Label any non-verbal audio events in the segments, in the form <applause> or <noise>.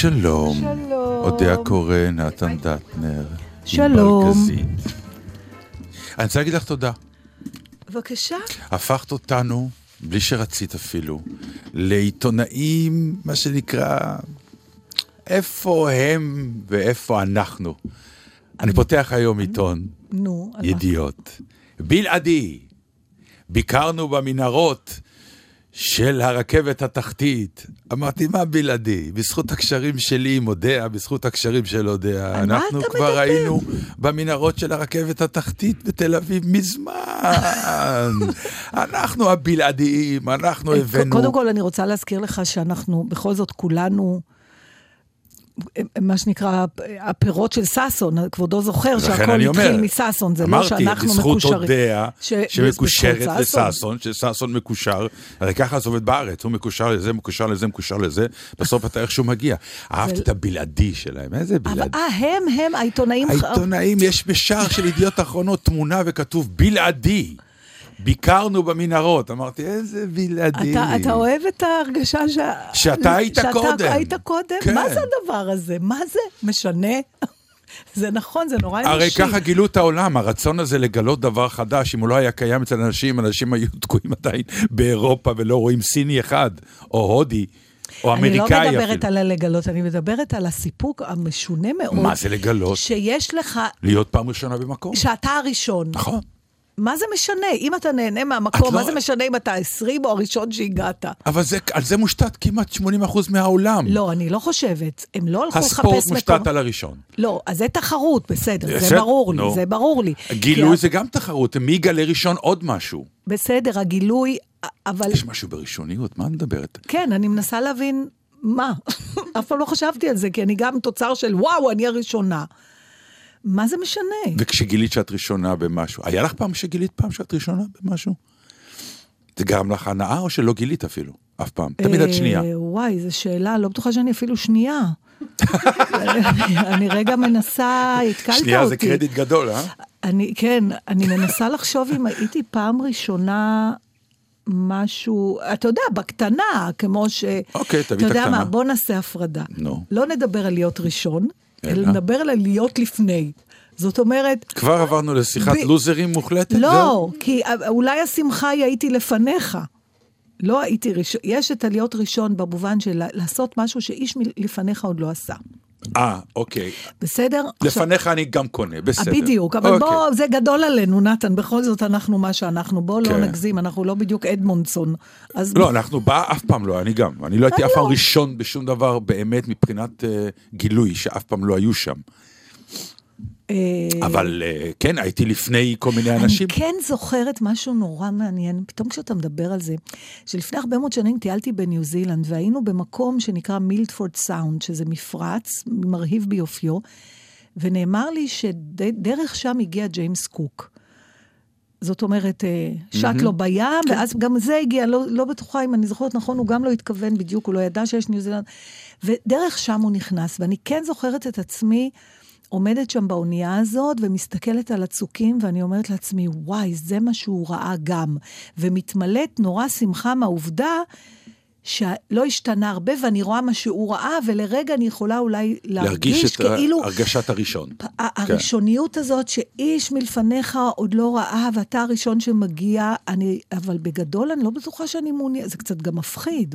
שלום. שלום. אודיה קורא, נתן דטנר. שלום. אני רוצה להגיד לך תודה. בבקשה. הפכת אותנו, בלי שרצית אפילו, לעיתונאים, מה שנקרא, איפה הם ואיפה אנחנו. אני פותח היום עיתון, נו? ידיעות. בלעדי, ביקרנו במנהרות של הרכבת התחתית. אמרתי, מה בלעדי? בזכות הקשרים שלי עם אודיה, בזכות הקשרים של אודיה. אנחנו כבר מדבר? היינו במנהרות של הרכבת התחתית בתל אביב מזמן. <laughs> אנחנו הבלעדיים, אנחנו הבאנו... קודם כל, אני רוצה להזכיר לך שאנחנו, בכל זאת, כולנו, מה שנקרא, הפירות של ששון, כבודו זוכר שהכל התחיל אומר, מששון, זה לא אמרתי, שאנחנו בזכות מקושרים. אודיה, ש- שמקושרת בזכות ששון. לששון, שששון מקושר, הרי ככה זה עובד בארץ, הוא מקושר לזה, מקושר לזה, מקושר לזה, בסוף אתה איכשהו מגיע. <laughs> אהבתי את הבלעדי שלהם, איזה בלעדי. אה, הם, הם, העיתונאים... העיתונאים, יש בשער של ידיעות אחרונות תמונה וכתוב בלעדי. ביקרנו במנהרות. אמרתי, איזה בלעדי. אתה, אתה אוהב את ההרגשה ש... שאתה היית שאתה קודם. היית קודם? כן. מה זה הדבר הזה? מה זה? משנה? <laughs> זה נכון, זה נורא אנושי. הרי ככה גילו את העולם, הרצון הזה לגלות דבר חדש, אם הוא לא היה קיים אצל אנשים, אנשים היו תקועים עדיין באירופה ולא רואים סיני אחד, או הודי, או אמריקאי אפילו. אני לא מדברת על הלגלות, אני מדברת על הסיפוק המשונה מאוד. מה זה לגלות? שיש לך, להיות פעם ראשונה במקום. שאתה הראשון. נכון. מה זה משנה? אם אתה נהנה מהמקום, את מה לא- זה משנה אם אתה ה-20 או הראשון שהגעת? אבל זה, על זה מושתת כמעט 80% מהעולם. לא, אני לא חושבת. הם לא הלכו לחפש מקום. הספורט מושתת על הראשון. לא, אז זה תחרות, בסדר, זה ברור לי. זה ברור לי. גילוי זה גם תחרות, מי יגלה ראשון עוד משהו. בסדר, הגילוי, אבל... יש משהו בראשוניות, מה את מדברת? כן, אני מנסה להבין מה. <laughs> אף פעם לא חשבתי על זה, כי אני גם תוצר של וואו, אני הראשונה. מה זה משנה? וכשגילית שאת ראשונה במשהו, היה לך פעם שגילית פעם שאת ראשונה במשהו? זה גרם לך הנאה או שלא גילית אפילו? אף פעם. תמיד את שנייה. אה, וואי, זו שאלה, לא בטוחה שאני אפילו שנייה. אני- רגע מנסה, התקלת אותי. שנייה זה קרדיט גדול, אה? אני, כן, אני מנסה לחשוב אם הייתי פעם ראשונה משהו, אתה יודע, בקטנה, כמו ש... אוקיי, תביא אתה את יודע הקטנה. מה, בוא נעשה הפרדה. נו. לא נדבר על להיות ראשון, אלא? אלא נדבר על להיות לפני. זאת אומרת, כבר עברנו לשיחת ב- לוזרים מוחלטת? זהו? לא, כי אולי השמחה היא הייתי לפניך. לא הייתי ראשון, יש את הלהיות ראשון במובן של לעשות משהו שאיש לפניך עוד לא עשה. אה, אוקיי. בסדר? עכשיו- לפניך אני גם קונה, בסדר. בדיוק, אבל אוקיי. בוא, זה גדול עלינו, נתן, בכל זאת אנחנו מה שאנחנו, בוא לא כן. נגזים, אנחנו לא בדיוק אדמונדסון. אז לא, אנחנו בא אף פעם לא, אני גם. אני לא הייתי אף פעם לא. ראשון בשום דבר באמת מבחינת אה, גילוי, שאף פעם לא היו שם. אה, אבל אה, כן, הייתי לפני כל מיני אנשים. אני כן זוכרת משהו נורא מעניין, פתאום כשאתה מדבר על זה, שלפני הרבה מאוד שנים טיילתי בניו זילנד, והיינו במקום שנקרא מילדפורד סאונד, שזה מפרץ מרהיב ביופיו, ונאמר לי שדרך שם הגיע ג'יימס קוק. זאת אומרת, אה, שט לו בים, ואז גם זה הגיע, לא, לא בטוחה אם אני זוכרת נכון, הוא גם לא התכוון בדיוק, הוא לא ידע שיש ניו זילנד, ודרך שם הוא נכנס, ואני כן זוכרת את עצמי עומדת שם באונייה הזאת ומסתכלת על הצוקים, ואני אומרת לעצמי, וואי, זה מה שהוא ראה גם. ומתמלאת נורא שמחה מהעובדה שלא השתנה הרבה, ואני רואה מה שהוא ראה, ולרגע אני יכולה אולי להרגיש, להרגיש את כאילו... הרגשת הראשון. ה- הראשוניות הזאת שאיש מלפניך עוד לא ראה, ואתה הראשון שמגיע, אני, אבל בגדול אני לא בטוחה שאני מעוניין, זה קצת גם מפחיד.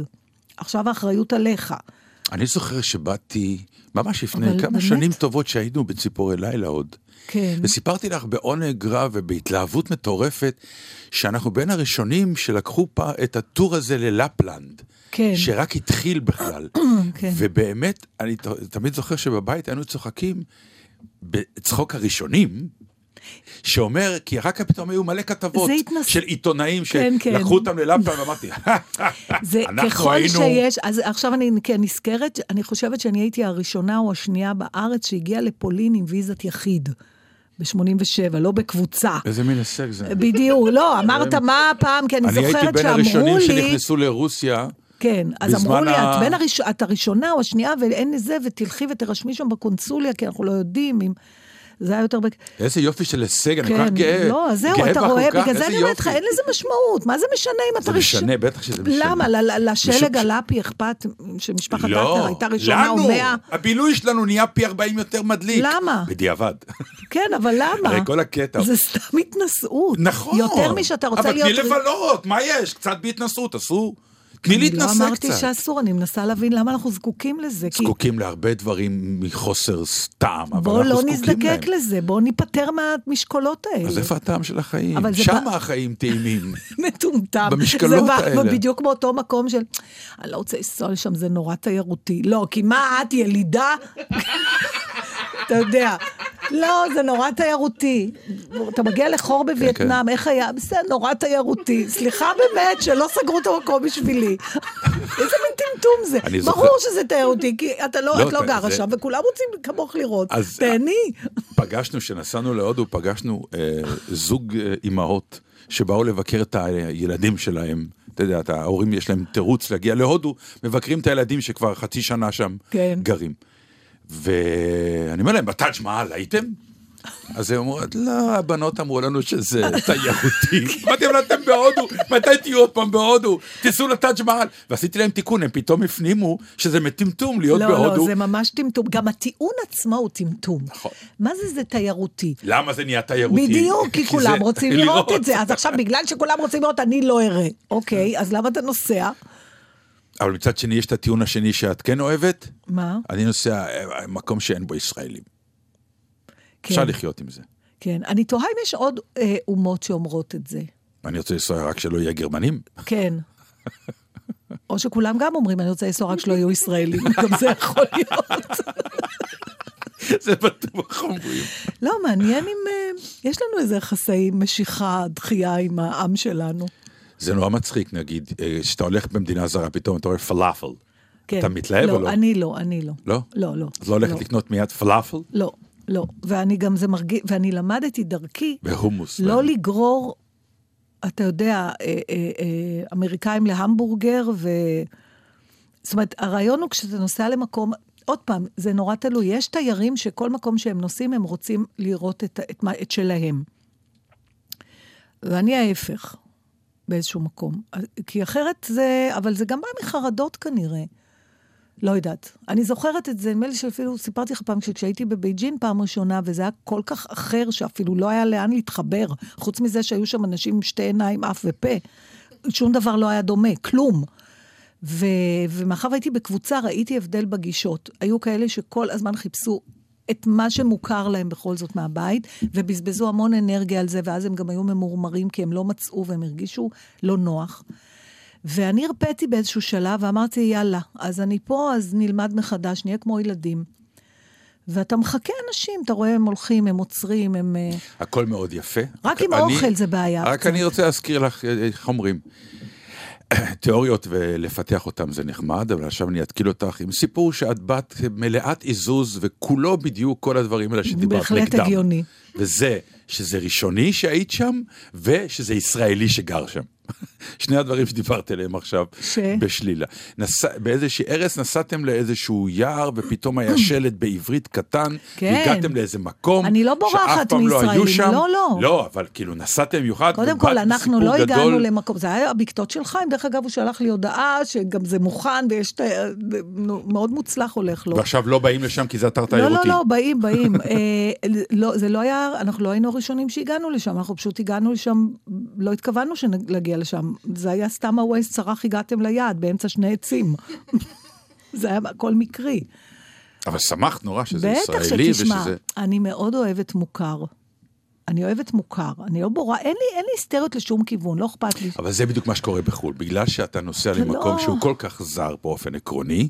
עכשיו האחריות עליך. אני זוכר שבאתי, ממש לפני כמה באמת- שנים טובות שהיינו בציפורי לילה עוד. כן. וסיפרתי לך בעונג רב ובהתלהבות מטורפת, שאנחנו בין הראשונים שלקחו פה את הטור הזה ללפלנד. כן. שרק התחיל בכלל. <coughs> כן. ובאמת, אני ת- תמיד זוכר שבבית היינו צוחקים בצחוק הראשונים, שאומר, כי רק פתאום היו מלא כתבות התנס- של עיתונאים כן, כן. שלקחו אותם ללפלנד, ואמרתי, <laughs> זה אנחנו ככל היינו... שיש, אז עכשיו אני כן נזכרת, אני חושבת שאני הייתי הראשונה או השנייה בארץ שהגיעה לפולין עם ויזת יחיד. ב-87, לא בקבוצה. איזה מין הישג זה. בדיוק, לא, <laughs> אמרת מה הפעם, כי אני אני הייתי זוכרת בין שאמרו הראשונים לי... שנכנסו לרוסיה. כן, אז אמרו לי, את בין הראש... את הראשונה או השנייה, ואין לזה, ותלכי ותירשמי שם בקונסוליה, כי אנחנו לא יודעים אם... זה היה יותר... איזה יופי של הישג, אני כל כך כן, גאה. לא, זהו, אתה רואה, בגלל זה אני אומרת לך. אין לזה משמעות, מה זה משנה אם אתה זה משנה, בטח שזה משנה. למה? לשלג הלפי אכפת שמשפחת לא, טרטר הייתה ראשונה או מאה? הבילוי שלנו נהיה פי 40 יותר מדליק. למה? בדיעבד. כן, אבל למה? הרי כל הקטע. זה סתם התנשאות. נכון. יותר משאתה רוצה להיות... אבל תני לבלות, מה יש? קצת בהתנסות, אסור? תני אני לא להתנסה אמרתי קצת. שאסור, אני מנסה להבין למה אנחנו זקוקים לזה. כי זקוקים להרבה דברים מחוסר סתם, אבל בואו אנחנו לא זקוקים להם. נזדקק לזה, בואו ניפטר מהמשקולות האלה. אז איפה הטעם של החיים? שם בא- החיים טעימים. <laughs> מטומטם. במשקלות זה בא האלה. בדיוק מאותו מקום של, אני לא רוצה לנסוע לשם, זה נורא תיירותי. לא, כי מה את, ילידה? אתה יודע. לא, זה נורא תיירותי. אתה מגיע לחור כן, בווייטנאם, איך היה? בסדר, נורא תיירותי. סליחה באמת שלא סגרו את המקום בשבילי. איזה מין טמטום זה. ברור שזה תיירותי, כי אתה לא, לא, את לא גרה שם, וכולם רוצים כמוך לראות. תהני. פגשנו, כשנסענו להודו, פגשנו אה, זוג אה, אימהות שבאו לבקר את הילדים שלהם. אתה יודע, ההורים יש להם תירוץ להגיע להודו, מבקרים את הילדים שכבר חצי שנה שם כן. גרים. ואני אומר להם, בטאג' מעל הייתם? אז הם אומרות, לא, הבנות אמרו לנו שזה תיירותי. <laughs> אמרתי להם, אתם בהודו, מתי תהיו עוד פעם בהודו? תיסעו לטאג' מעל. ועשיתי להם תיקון, הם פתאום הפנימו שזה מטמטום להיות לא, בהודו. לא, זה ממש טמטום. גם הטיעון עצמו הוא טמטום. נכון. מה זה זה תיירותי? למה זה נהיה תיירותי? בדיוק, כי כולם רוצים <laughs> לראות את זה. אז עכשיו, בגלל שכולם רוצים לראות, אני לא אראה. אוקיי, אז למה אתה נוסע? אבל מצד שני יש את הטיעון השני שאת כן אוהבת, מה? אני נוסע אה, מקום שאין בו ישראלים. כן, אפשר לחיות עם זה. כן. אני תוהה אם יש עוד אה, אומות שאומרות את זה. אני רוצה לנסוע רק שלא יהיה גרמנים. <laughs> כן. או שכולם גם אומרים, אני רוצה לנסוע רק שלא יהיו ישראלים. <laughs> גם זה יכול להיות. <laughs> זה בטוח אומרים. לא, מעניין אם אה, יש לנו איזה יחסי משיכה, דחייה עם העם שלנו. זה נורא מצחיק, נגיד, אה, כשאתה הולך במדינה זרה, פתאום אתה רואה פלאפל. כן. אתה מתלהב או לא? אני לא, אני לא. לא? לא, לא. אז לא הולכת לקנות מיד פלאפל? לא, לא. ואני גם, זה מרגיש, ואני למדתי דרכי והומוס. לא לגרור, אתה יודע, אה, אה, אה, אמריקאים להמבורגר, ו... זאת אומרת, הרעיון הוא כשאתה נוסע למקום, עוד פעם, זה נורא תלוי. יש תיירים שכל מקום שהם נוסעים, הם רוצים לראות את, את, מה- את שלהם. ואני ההפך, באיזשהו מקום. כי אחרת זה, אבל זה גם בא מחרדות כנראה. לא יודעת. אני זוכרת את זה, נדמה לי שאפילו סיפרתי לך פעם, כשהייתי בבייג'ין פעם ראשונה, וזה היה כל כך אחר, שאפילו לא היה לאן להתחבר, חוץ מזה שהיו שם אנשים עם שתי עיניים, אף ופה. שום דבר לא היה דומה, כלום. ו... ומאחר והייתי בקבוצה, ראיתי הבדל בגישות. היו כאלה שכל הזמן חיפשו את מה שמוכר להם בכל זאת מהבית, ובזבזו המון אנרגיה על זה, ואז הם גם היו ממורמרים כי הם לא מצאו והם הרגישו לא נוח. ואני הרפאתי באיזשהו שלב ואמרתי, יאללה, אז אני פה, אז נלמד מחדש, נהיה כמו ילדים. ואתה מחכה אנשים, אתה רואה, הם הולכים, הם עוצרים, הם... אה, הכל מאוד יפה. רק עם אני- האוכל זה בעיה. רק אני רוצה להזכיר לך, אה, איך אומרים, תיאוריות ולפתח אותן זה נחמד, אבל עכשיו אני אתקיל אותך עם סיפור שאת בת מלאת עיזוז וכולו בדיוק כל הדברים האלה שדיברת בהחלט נגדם. הגיוני. וזה שזה ראשוני שהיית שם, ושזה ישראלי שגר שם. שני הדברים שדיברת עליהם עכשיו, ש? בשלילה. נס... באיזושהי ארץ נסעתם לאיזשהו יער, ופתאום היה <clears throat> שלט בעברית קטן, כן. והגעתם לאיזה מקום, אני לא בורחת לא מישראלים, שם. לא, לא. לא, אבל כאילו נסעתם במיוחד, קודם כל, אנחנו לא גדול. הגענו למקום, זה היה הבקתות של חיים, דרך אגב, הוא שלח לי הודעה שגם זה מוכן ויש, ת- נו, מאוד מוצלח הולך לו. ועכשיו לא באים לשם כי זה אתר לא, תיירותי. לא, לא, באים, באים. <laughs> אה, לא, זה לא היה, אנחנו לא היינו הראשונים שהגענו לשם, אנחנו פשוט הגענו לשם, לא התכוונו שנגיע לשם. זה היה סתם הווייז צרח, הגעתם ליעד, באמצע שני עצים. <laughs> זה היה הכל מקרי. אבל שמחת נורא שזה בטח ישראלי שתשמע, ושזה... אני מאוד אוהבת מוכר. אני אוהבת מוכר, אני לא בורה, אין לי, אין לי היסטריות לשום כיוון, לא אכפת לי. אבל זה בדיוק מה שקורה בחו"ל. בגלל שאתה נוסע למקום לא- שהוא כל כך זר באופן עקרוני,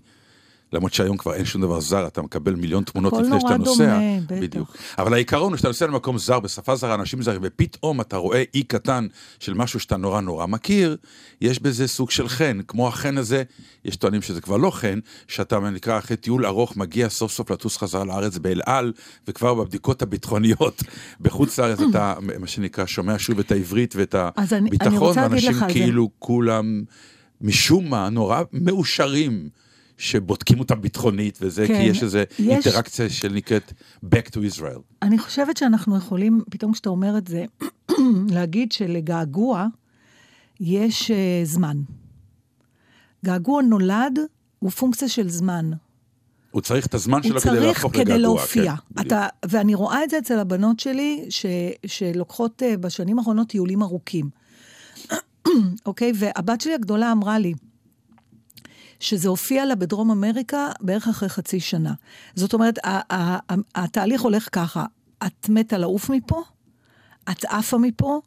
למרות שהיום כבר אין שום דבר זר, אתה מקבל מיליון תמונות הכל לפני שאתה נורא נוסע. דומה, בטח. בדיוק. אבל העיקרון הוא שאתה נוסע למקום זר, בשפה זרה, אנשים זרים, ופתאום אתה רואה אי קטן של משהו שאתה נורא נורא מכיר, יש בזה סוג של חן. כמו החן הזה, יש טוענים שזה כבר לא חן, שאתה נקרא אחרי טיול ארוך, מגיע סוף סוף לטוס חזרה לארץ באל על, וכבר בבדיקות הביטחוניות <laughs> בחוץ לארץ אתה, מה שנקרא, שומע שוב את העברית ואת אז אני- אני הביטחון, ואנשים על זה. כאילו כולם, משום מה, נורא מאושרים. שבודקים אותם ביטחונית וזה, כן, כי יש איזו יש- אינטראקציה שנקראת Back to Israel. אני חושבת שאנחנו יכולים, פתאום כשאתה אומר את זה, <clears throat> להגיד שלגעגוע יש uh, זמן. געגוע נולד הוא פונקציה של זמן. הוא צריך את הזמן הוא שלו כדי צריך להפוך לגעגוע. כדי להופיע. כן. אתה, ואני רואה את זה אצל הבנות שלי, ש, שלוקחות uh, בשנים האחרונות טיולים ארוכים. <clears throat> אוקיי? והבת שלי הגדולה אמרה לי, שזה הופיע לה בדרום אמריקה בערך אחרי חצי שנה. זאת אומרת, התהליך הולך ככה, את מתה לעוף מפה, את עפה מפה,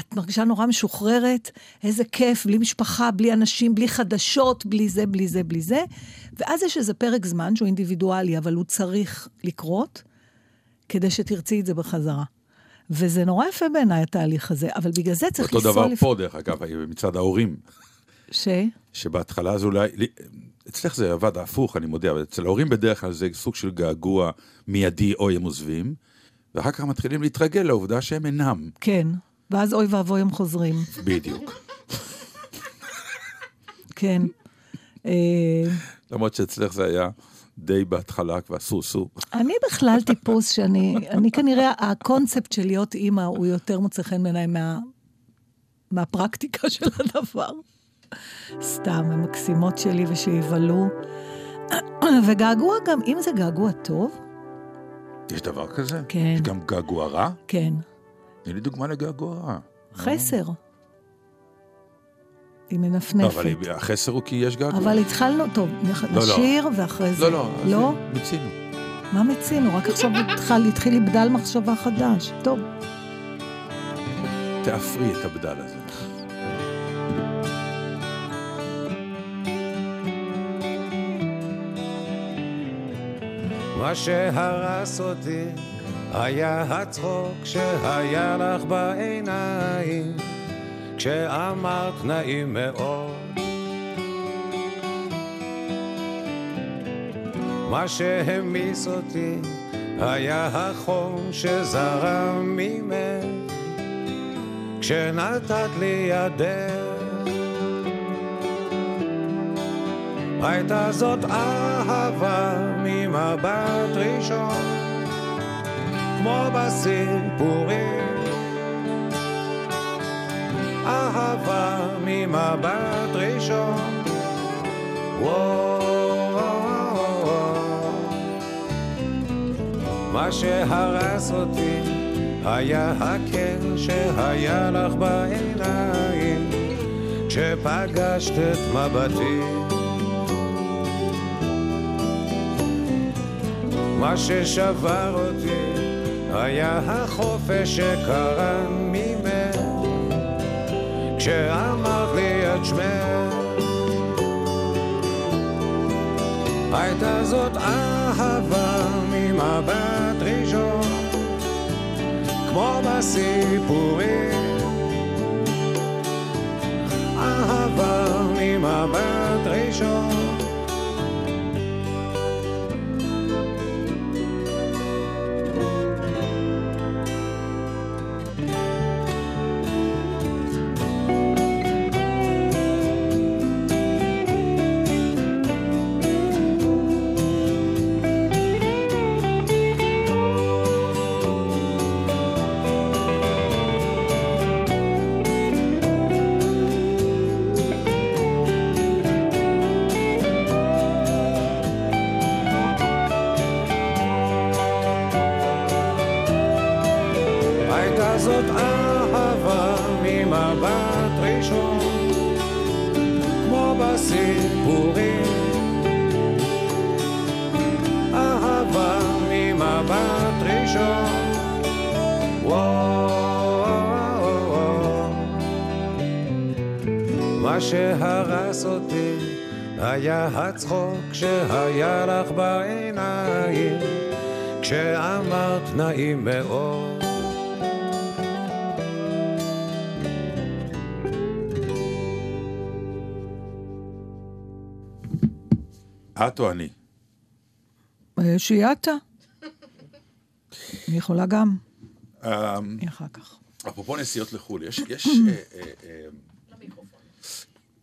את מרגישה נורא משוחררת, איזה כיף, בלי משפחה, בלי אנשים, בלי חדשות, בלי זה, בלי זה, בלי זה. ואז יש איזה פרק זמן שהוא אינדיבידואלי, אבל הוא צריך לקרות, כדי שתרצי את זה בחזרה. וזה נורא יפה בעיניי, התהליך הזה, אבל בגלל זה צריך אותו לנסוע... דבר פה, דרך אגב, מצד ההורים, ש... שבהתחלה זה אולי, אצלך זה עבד הפוך, אני מודה, אבל אצל ההורים בדרך כלל זה סוג של געגוע מיידי או הם עוזבים, ואחר כך מתחילים להתרגל לעובדה שהם אינם, כן. ואז אוי ואבוי הם חוזרים. בדיוק. כן. אה, למרות שאצלך זה היה די בהתחלה כבר סו-סו. אני בכלל טיפוס שאני, אני כנראה, הקונספט של להיות אימא הוא יותר מוצא חן בעיניי מה, מהפרקטיקה של הדבר. סתם, הן מקסימות שלי ושיבלו. וגעגוע גם, אם זה געגוע טוב, יש דבר כזה? כן. יש גם געגוע רע? כן. תני לי דוגמה לגעגוע רע. חסר. היא לא, מנפנפת. אבל החסר הוא כי יש געגוע. אבל התחלנו, טוב, לא, לא. נשיר ואחרי זה. לא, לא, אז לא? מיצינו. מה מצינו? רק עכשיו התחיל לי בדל מחשבה חדש. טוב. תאפרי את הבדל הזה. מה שהרס אותי היה הצחוק שהיה לך בעיניים כשאמרת נעים מאוד. מה שהמיס אותי היה החום שזרם ממך כשנתת לי ידך הייתה זאת אהבה ממבט ראשון, כמו בסיפורים. אהבה ממבט ראשון. מה שהרס אותי היה הקן שהיה לך בעיניים כשפגשת את מבטי. מה ששבר אותי היה החופש שקרן ממך. כשאמרת לי את שמך הייתה זאת אהבה ממבט ראשון כמו בסיפורים. אהבה ממבט ראשון את או אני? אה, שיהיה אתה. אני יכולה גם. אמ, אחר כך. אפרופו נסיעות לחו"ל, יש, יש. אה, אה,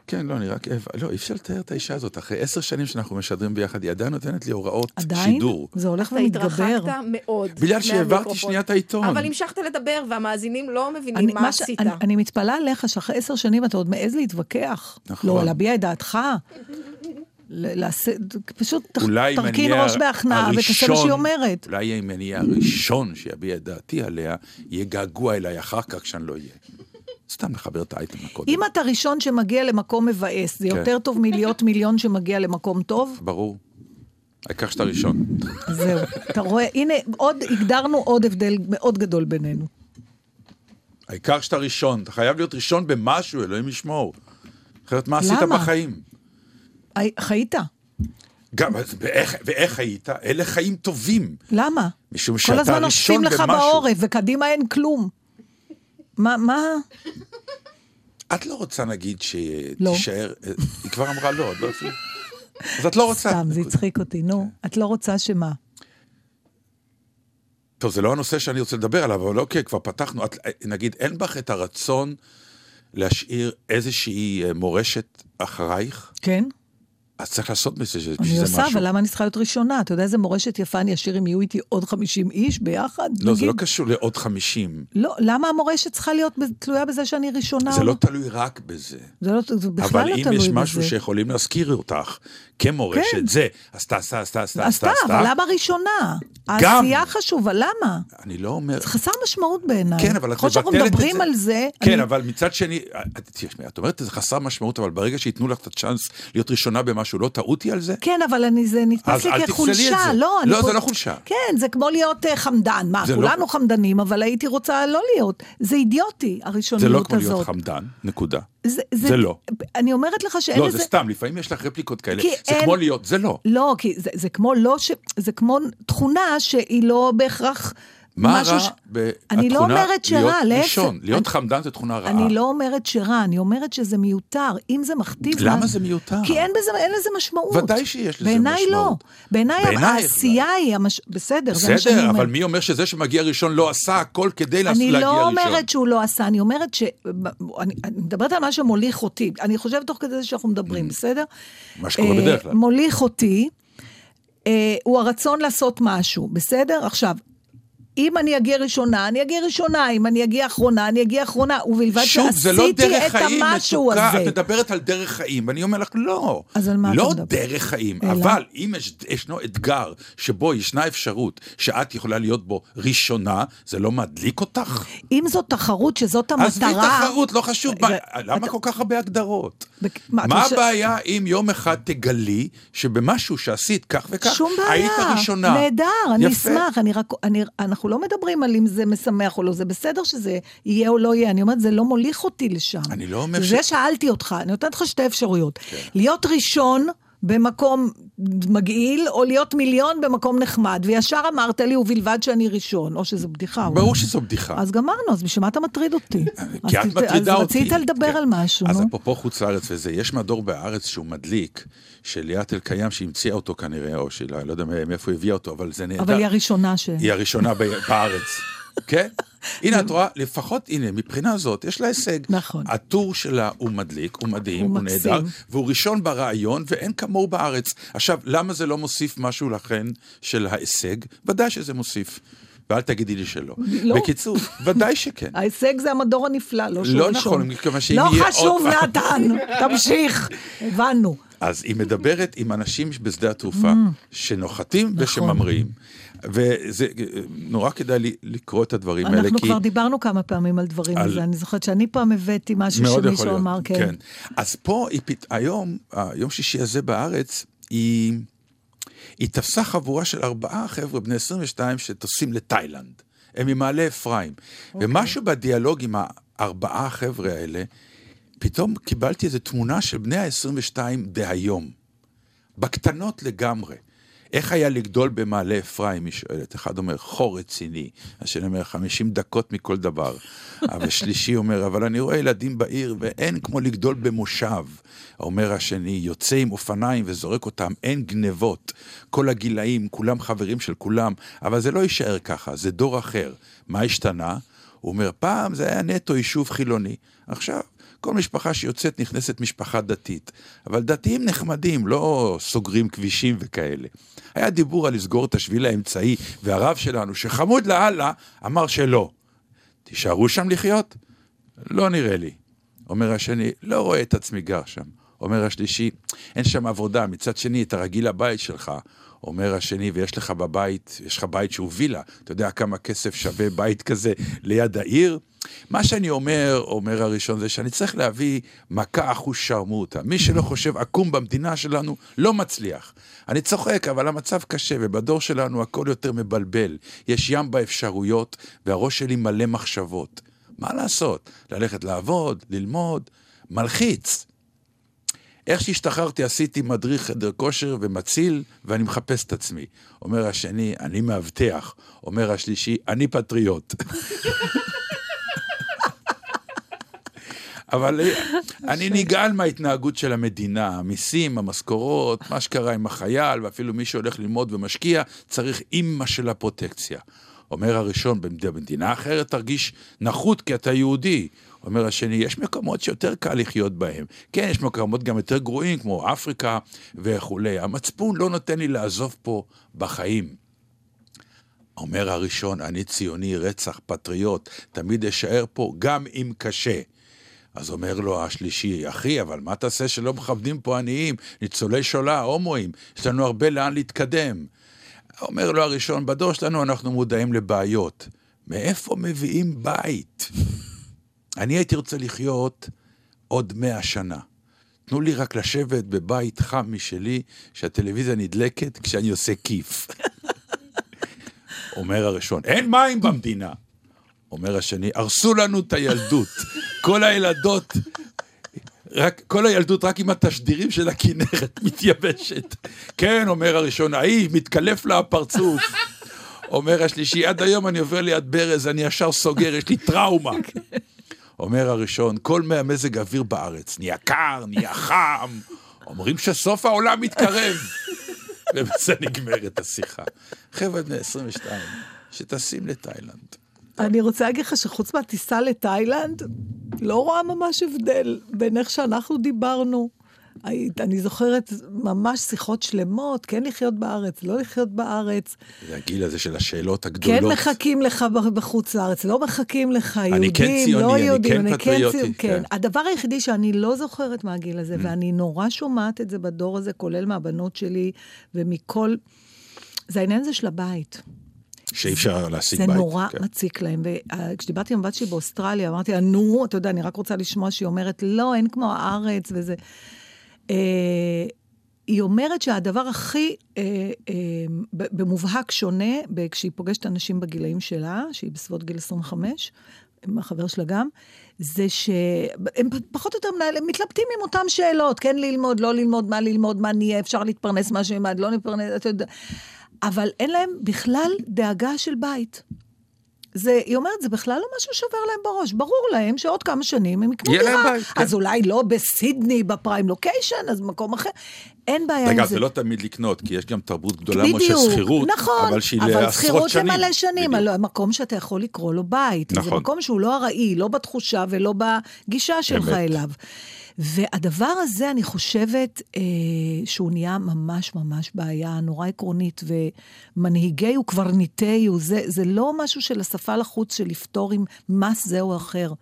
כן, לא, אני רק... לא, אי אפשר לתאר את האישה הזאת. אחרי עשר שנים שאנחנו משדרים ביחד, היא עדיין נותנת לי הוראות עדיין? שידור. זה הולך אתה ומתגבר. התרחקת מאוד בגלל שהעברתי. שנייה את העיתון. אבל המשכת לדבר, והמאזינים לא מבינים אני, מה עשית. אני, אני מתפלאה עליך שאחרי עשר שנים אתה עוד מעז להתווכח. נכון. לא, להביע את דעתך. ל- לעשה, פשוט תרכין ראש בהכנעה ותעשה מה שהיא אומרת. אולי אם אני אהיה הראשון שיביע את דעתי עליה, יהיה געגוע אליי אחר כך כשאני לא אהיה. סתם לחבר את האייטם הקודם. אם אתה ראשון שמגיע למקום מבאס, זה כן. יותר טוב מלהיות מיליון שמגיע למקום טוב? ברור. העיקר שאתה ראשון. זהו. אתה רואה, הנה, עוד, הגדרנו עוד הבדל מאוד גדול בינינו. העיקר שאתה ראשון. אתה חייב להיות ראשון במשהו, אלוהים ישמור. אחרת מה עשית? בחיים? חיית. גם, ואיך, ואיך היית? אלה חיים טובים. למה? משום כל שאתה הזמן ראשון אוספים לך במשהו. בעורף, וקדימה אין כלום. מה, מה? את לא רוצה, נגיד, לא. שתישאר... היא כבר אמרה לא, את לא רוצה... אז את לא רוצה. סתם, זה הצחיק אותי, נו. את לא רוצה שמה? טוב, זה לא הנושא שאני רוצה לדבר עליו, אבל אוקיי, כבר פתחנו. את, נגיד, אין בך את הרצון להשאיר איזושהי אה, מורשת אחרייך? כן? אז צריך לעשות מזה, שזה אני שזה עושה, משהו. אבל למה אני צריכה להיות ראשונה? אתה יודע איזה מורשת יפה אני אשאיר אם יהיו איתי עוד 50 איש ביחד? לא, זה נגיד? לא קשור לעוד 50. לא, למה המורשת צריכה להיות תלויה בזה שאני ראשונה? זה לא תלוי רק בזה. זה, לא, זה בכלל אבל לא אם תלוי יש בזה. משהו שיכולים להזכיר אותך כמורשת, כן. זה, תעשה, אז תעשה, אז עשתה, תעשה. אבל למה ראשונה? גם. העשייה חשובה, למה? אני לא אומר... זה חסר משמעות בעיניי. כן, אבל את מבטלת את מדברים זה. על זה, כן, אני- אבל מצד שני, את- תשמעי, את אומרת, זה חסר משמעות, אבל ברגע שייתנו לך את הצ'אנס להיות ראשונה במשהו, לא טעותי על זה? כן, אבל אני, זה נתפס לי כחולשה. זה. לא, אני לא, פה- זה לא חולשה. כן, זה כמו להיות אה, חמדן. מה, זה לא- כולנו חמדנים, אבל הייתי רוצה לא להיות. זה אידיוטי, זה הראשוניות לא הזאת. כמו להיות חמדן, נקודה. זה, זה לא. אני אומרת לך שאין לא, לזה... זה סתם, לפעמים יש לך רפליקות כאלה. זה אין- כמו להיות, זה לא. לא, כי זה, זה כמו לא ש... זה כמו תכונה שהיא לא בהכרח מה רע ש... בתכונה אני לא אומרת שרע, להיות. ראשון? להיות אני- חמדן זה תכונה רעה. אני לא אומרת שרע, אני אומרת שזה מיותר. אם זה מכתיב... למה מה- זה מיותר? כי אין, בזה, אין לזה משמעות. ודאי שיש לזה בעיניי לא. משמעות. בעיניי בעינייך העשייה היא... המש... בסדר, זה מה שאני בסדר, אומרת. אבל מי אומר שזה שמגיע ראשון לא עשה הכל כדי אני להגיע לא ראשון? אומרת שהוא לא עשה, אני אומרת ש... אני, אני מדברת על מה שמוליך אותי. אני חושבת תוך כדי זה שאנחנו מדברים, בסדר? Mm. מה שקורה אה, בדרך כלל. מוליך אותי, אה, הוא הרצון לעשות משהו, בסדר? עכשיו, אם אני אגיע ראשונה, אני אגיע ראשונה, אם אני אגיע אחרונה, אני אגיע אחרונה, ובלבד שוב, לא שעשיתי דרך את חיים המשהו מתוקה, הזה. את מדברת על דרך חיים, ואני אומר לך, לא. אז על מה אתה לא מדבר? דרך חיים, אלא? אבל אם יש, ישנו אתגר שבו ישנה אפשרות שאת יכולה להיות בו ראשונה, זה לא מדליק אותך? אם זאת תחרות שזאת המטרה... עזבי תחרות, לא חשוב, רגע, מה- למה אתה- כל כך הרבה הגדרות? בק- מה, מה אתה חושב- הבעיה אם יום אחד תגלי שבמשהו שעשית כך וכך, שום בעיה. היית ראשונה? נהדר, אני. אשמח. אני רק, אני, אנחנו לא מדברים על אם זה משמח או לא, זה בסדר שזה יהיה או לא יהיה. אני אומרת, זה לא מוליך אותי לשם. אני לא אומר זה ש- כן. שאלתי אותך, אני נותנת לך שתי אפשרויות. להיות ראשון במקום מגעיל, או להיות מיליון במקום נחמד. וישר אמרת לי, ובלבד שאני ראשון. או שזו בדיחה. ברור אולי. שזו בדיחה. אז גמרנו, אז בשביל מה אתה מטריד אותי? <laughs> כי אז את מטרידה אז אותי. רצית לדבר כן. על משהו, אז נו. אפרופו חוץ לארץ וזה, יש מדור בארץ שהוא מדליק, של ליאת אלקיים שהמציאה אותו כנראה, או שלה, לא יודע מאיפה הביאה אותו, אבל זה נהדר. אבל היא הראשונה ש... היא הראשונה בארץ. <laughs> כן? הנה, את רואה, לפחות, הנה, מבחינה זאת, יש לה הישג. נכון. הטור שלה הוא מדליק, הוא מדהים, הוא הוא. נהדר, והוא ראשון ברעיון, ואין כמוהו בארץ. עכשיו, למה זה לא מוסיף משהו לכן של ההישג? ודאי שזה מוסיף. ואל תגידי לי שלא. לא. בקיצור, ודאי שכן. <laughs> ההישג זה המדור הנפלא, לא שהוא לא ראשון. נכון, מכיוון שאם לא יהיה חשוב, עוד- נתן, <laughs> תמשיך, הבנו. אז היא מדברת עם אנשים בשדה התעופה, שנוחתים Mm. נכון. ושממריאים. וזה נורא כדאי לי לקרוא את הדברים האלה, אנחנו כי... כבר דיברנו כמה פעמים על דברים על- על זה, אני זוכרת שאני פעם הבאתי משהו שמישהו אמר, כן. אז פה, היא, פת- היום, היום שישי הזה בארץ, היא, היא תפסה חבורה של ארבעה חבר'ה בני 22 שטוסים לתאילנד. הם ממעלה אפרים. אוקיי. ומשהו בדיאלוג עם הארבעה החבר'ה האלה, פתאום קיבלתי איזו תמונה של בני ה-22 דהיום. בקטנות לגמרי. איך היה לגדול במעלה אפרים, היא שואלת. אחד אומר, חור רציני. השני אומר, 50 דקות מכל דבר. <laughs> אבל שלישי אומר, אבל אני רואה ילדים בעיר ואין כמו לגדול במושב. אומר השני, יוצא עם אופניים וזורק אותם, אין גנבות. כל הגילאים, כולם חברים של כולם, אבל זה לא יישאר ככה, זה דור אחר. מה השתנה? הוא אומר, פעם זה היה נטו יישוב חילוני. עכשיו, כל משפחה שיוצאת נכנסת משפחה דתית. אבל דתיים נחמדים, לא סוגרים כבישים וכאלה. היה דיבור על לסגור את השביל האמצעי, והרב שלנו, שחמוד לאללה, אמר שלא. תישארו שם לחיות? לא נראה לי. אומר השני, לא רואה את עצמי גר שם. אומר השלישי, אין שם עבודה. מצד שני, אתה רגיל לבית שלך. אומר השני, ויש לך בבית, יש לך בית שהוא וילה. אתה יודע כמה כסף שווה בית כזה ליד העיר? מה שאני אומר, אומר הראשון, זה שאני צריך להביא מכה אחוז שרמוטה. מי שלא חושב עקום במדינה שלנו, לא מצליח. אני צוחק, אבל המצב קשה, ובדור שלנו הכל יותר מבלבל. יש ים באפשרויות, והראש שלי מלא מחשבות. מה לעשות? ללכת לעבוד, ללמוד, מלחיץ. איך שהשתחררתי עשיתי מדריך חדר כושר ומציל, ואני מחפש את עצמי. אומר השני, אני מאבטח. אומר השלישי, אני פטריוט. <laughs> אבל <laughs> אני נגעל מההתנהגות של המדינה, המיסים, המשכורות, מה שקרה עם החייל, ואפילו מי שהולך ללמוד ומשקיע, צריך אימא של הפרוטקציה. אומר הראשון, במדינה אחרת תרגיש נחות כי אתה יהודי. אומר השני, יש מקומות שיותר קל לחיות בהם. כן, יש מקומות גם יותר גרועים, כמו אפריקה וכולי. המצפון לא נותן לי לעזוב פה בחיים. אומר הראשון, אני ציוני, רצח, פטריוט, תמיד אשאר פה, גם אם קשה. אז אומר לו השלישי, אחי, אבל מה תעשה שלא מכבדים פה עניים, ניצולי שואה, הומואים, יש לנו הרבה לאן להתקדם. אומר לו הראשון, בדור שלנו אנחנו מודעים לבעיות. מאיפה מביאים בית? <laughs> אני הייתי רוצה לחיות עוד מאה שנה. תנו לי רק לשבת בבית חם משלי, שהטלוויזיה נדלקת כשאני עושה כיף. <laughs> אומר הראשון, אין מים במדינה. אומר השני, הרסו לנו את הילדות. <laughs> כל הילדות, רק, כל הילדות רק עם התשדירים של הכנרת <laughs> מתייבשת. כן, אומר הראשון, ההיא, מתקלף לה הפרצוף. <laughs> אומר השלישי, עד היום אני עובר ליד ברז, אני ישר סוגר, יש לי טראומה. אומר הראשון, כל מהמזג האוויר בארץ נהיה קר, נהיה חם, אומרים שסוף העולם מתקרב. ובזה נגמרת השיחה. חבר'ה בני 22, שטסים לתאילנד. אני רוצה להגיד לך שחוץ מהטיסה לתאילנד, לא רואה ממש הבדל בין איך שאנחנו דיברנו. אני זוכרת ממש שיחות שלמות, כן לחיות בארץ, לא לחיות בארץ. זה הגיל הזה של השאלות הגדולות. כן מחכים לך בחוץ לארץ, לא מחכים לך, אני יהודים, כן ציוני, לא אני יהודים, כן אני פטריוטי, ציוני, כן. כן. הדבר היחידי שאני לא זוכרת מהגיל הזה, ואני נורא שומעת את זה בדור הזה, כולל מהבנות שלי ומכל... זה העניין הזה של הבית. שאי אפשר להשיג זה בית. נורא כן. מציק להם. וכשדיברתי עם הבת שלי באוסטרליה, אמרתי לה, נו, אתה יודע, אני רק רוצה לשמוע שהיא אומרת, לא, אין כמו הארץ וזה. אה, היא אומרת שהדבר הכי אה, אה, במובהק שונה, כשהיא פוגשת אנשים בגילאים שלה, שהיא בסביבות גיל 25, עם החבר שלה גם, זה שהם פחות או יותר מנהל- הם מתלבטים עם אותן שאלות, כן ללמוד, לא ללמוד, מה ללמוד, מה נהיה, אפשר להתפרנס מה שילמד, לא נתפרנס, אתה יודע. אבל אין להם בכלל דאגה של בית. זה, היא אומרת, זה בכלל לא משהו שעובר להם בראש. ברור להם שעוד כמה שנים הם יקנו דירה. בית, כן. אז אולי לא בסידני, בפריים לוקיישן, אז במקום אחר. אין בעיה עם אגב, זה. זה לא תמיד לקנות, כי יש גם תרבות גדולה מאוד של שכירות, נכון, אבל שהיא אבל לעשרות שכירות שנים. למלא שנים, בדיוק. על מקום שאתה יכול לקרוא לו בית. זה נכון. מקום שהוא לא ארעי, לא בתחושה ולא בגישה שלך. אליו. והדבר הזה, אני חושבת אה, שהוא נהיה ממש ממש בעיה נורא עקרונית, ומנהיגי וקברניטי, זה, זה לא משהו של השפה לחוץ של לפתור עם מס זה או אחר.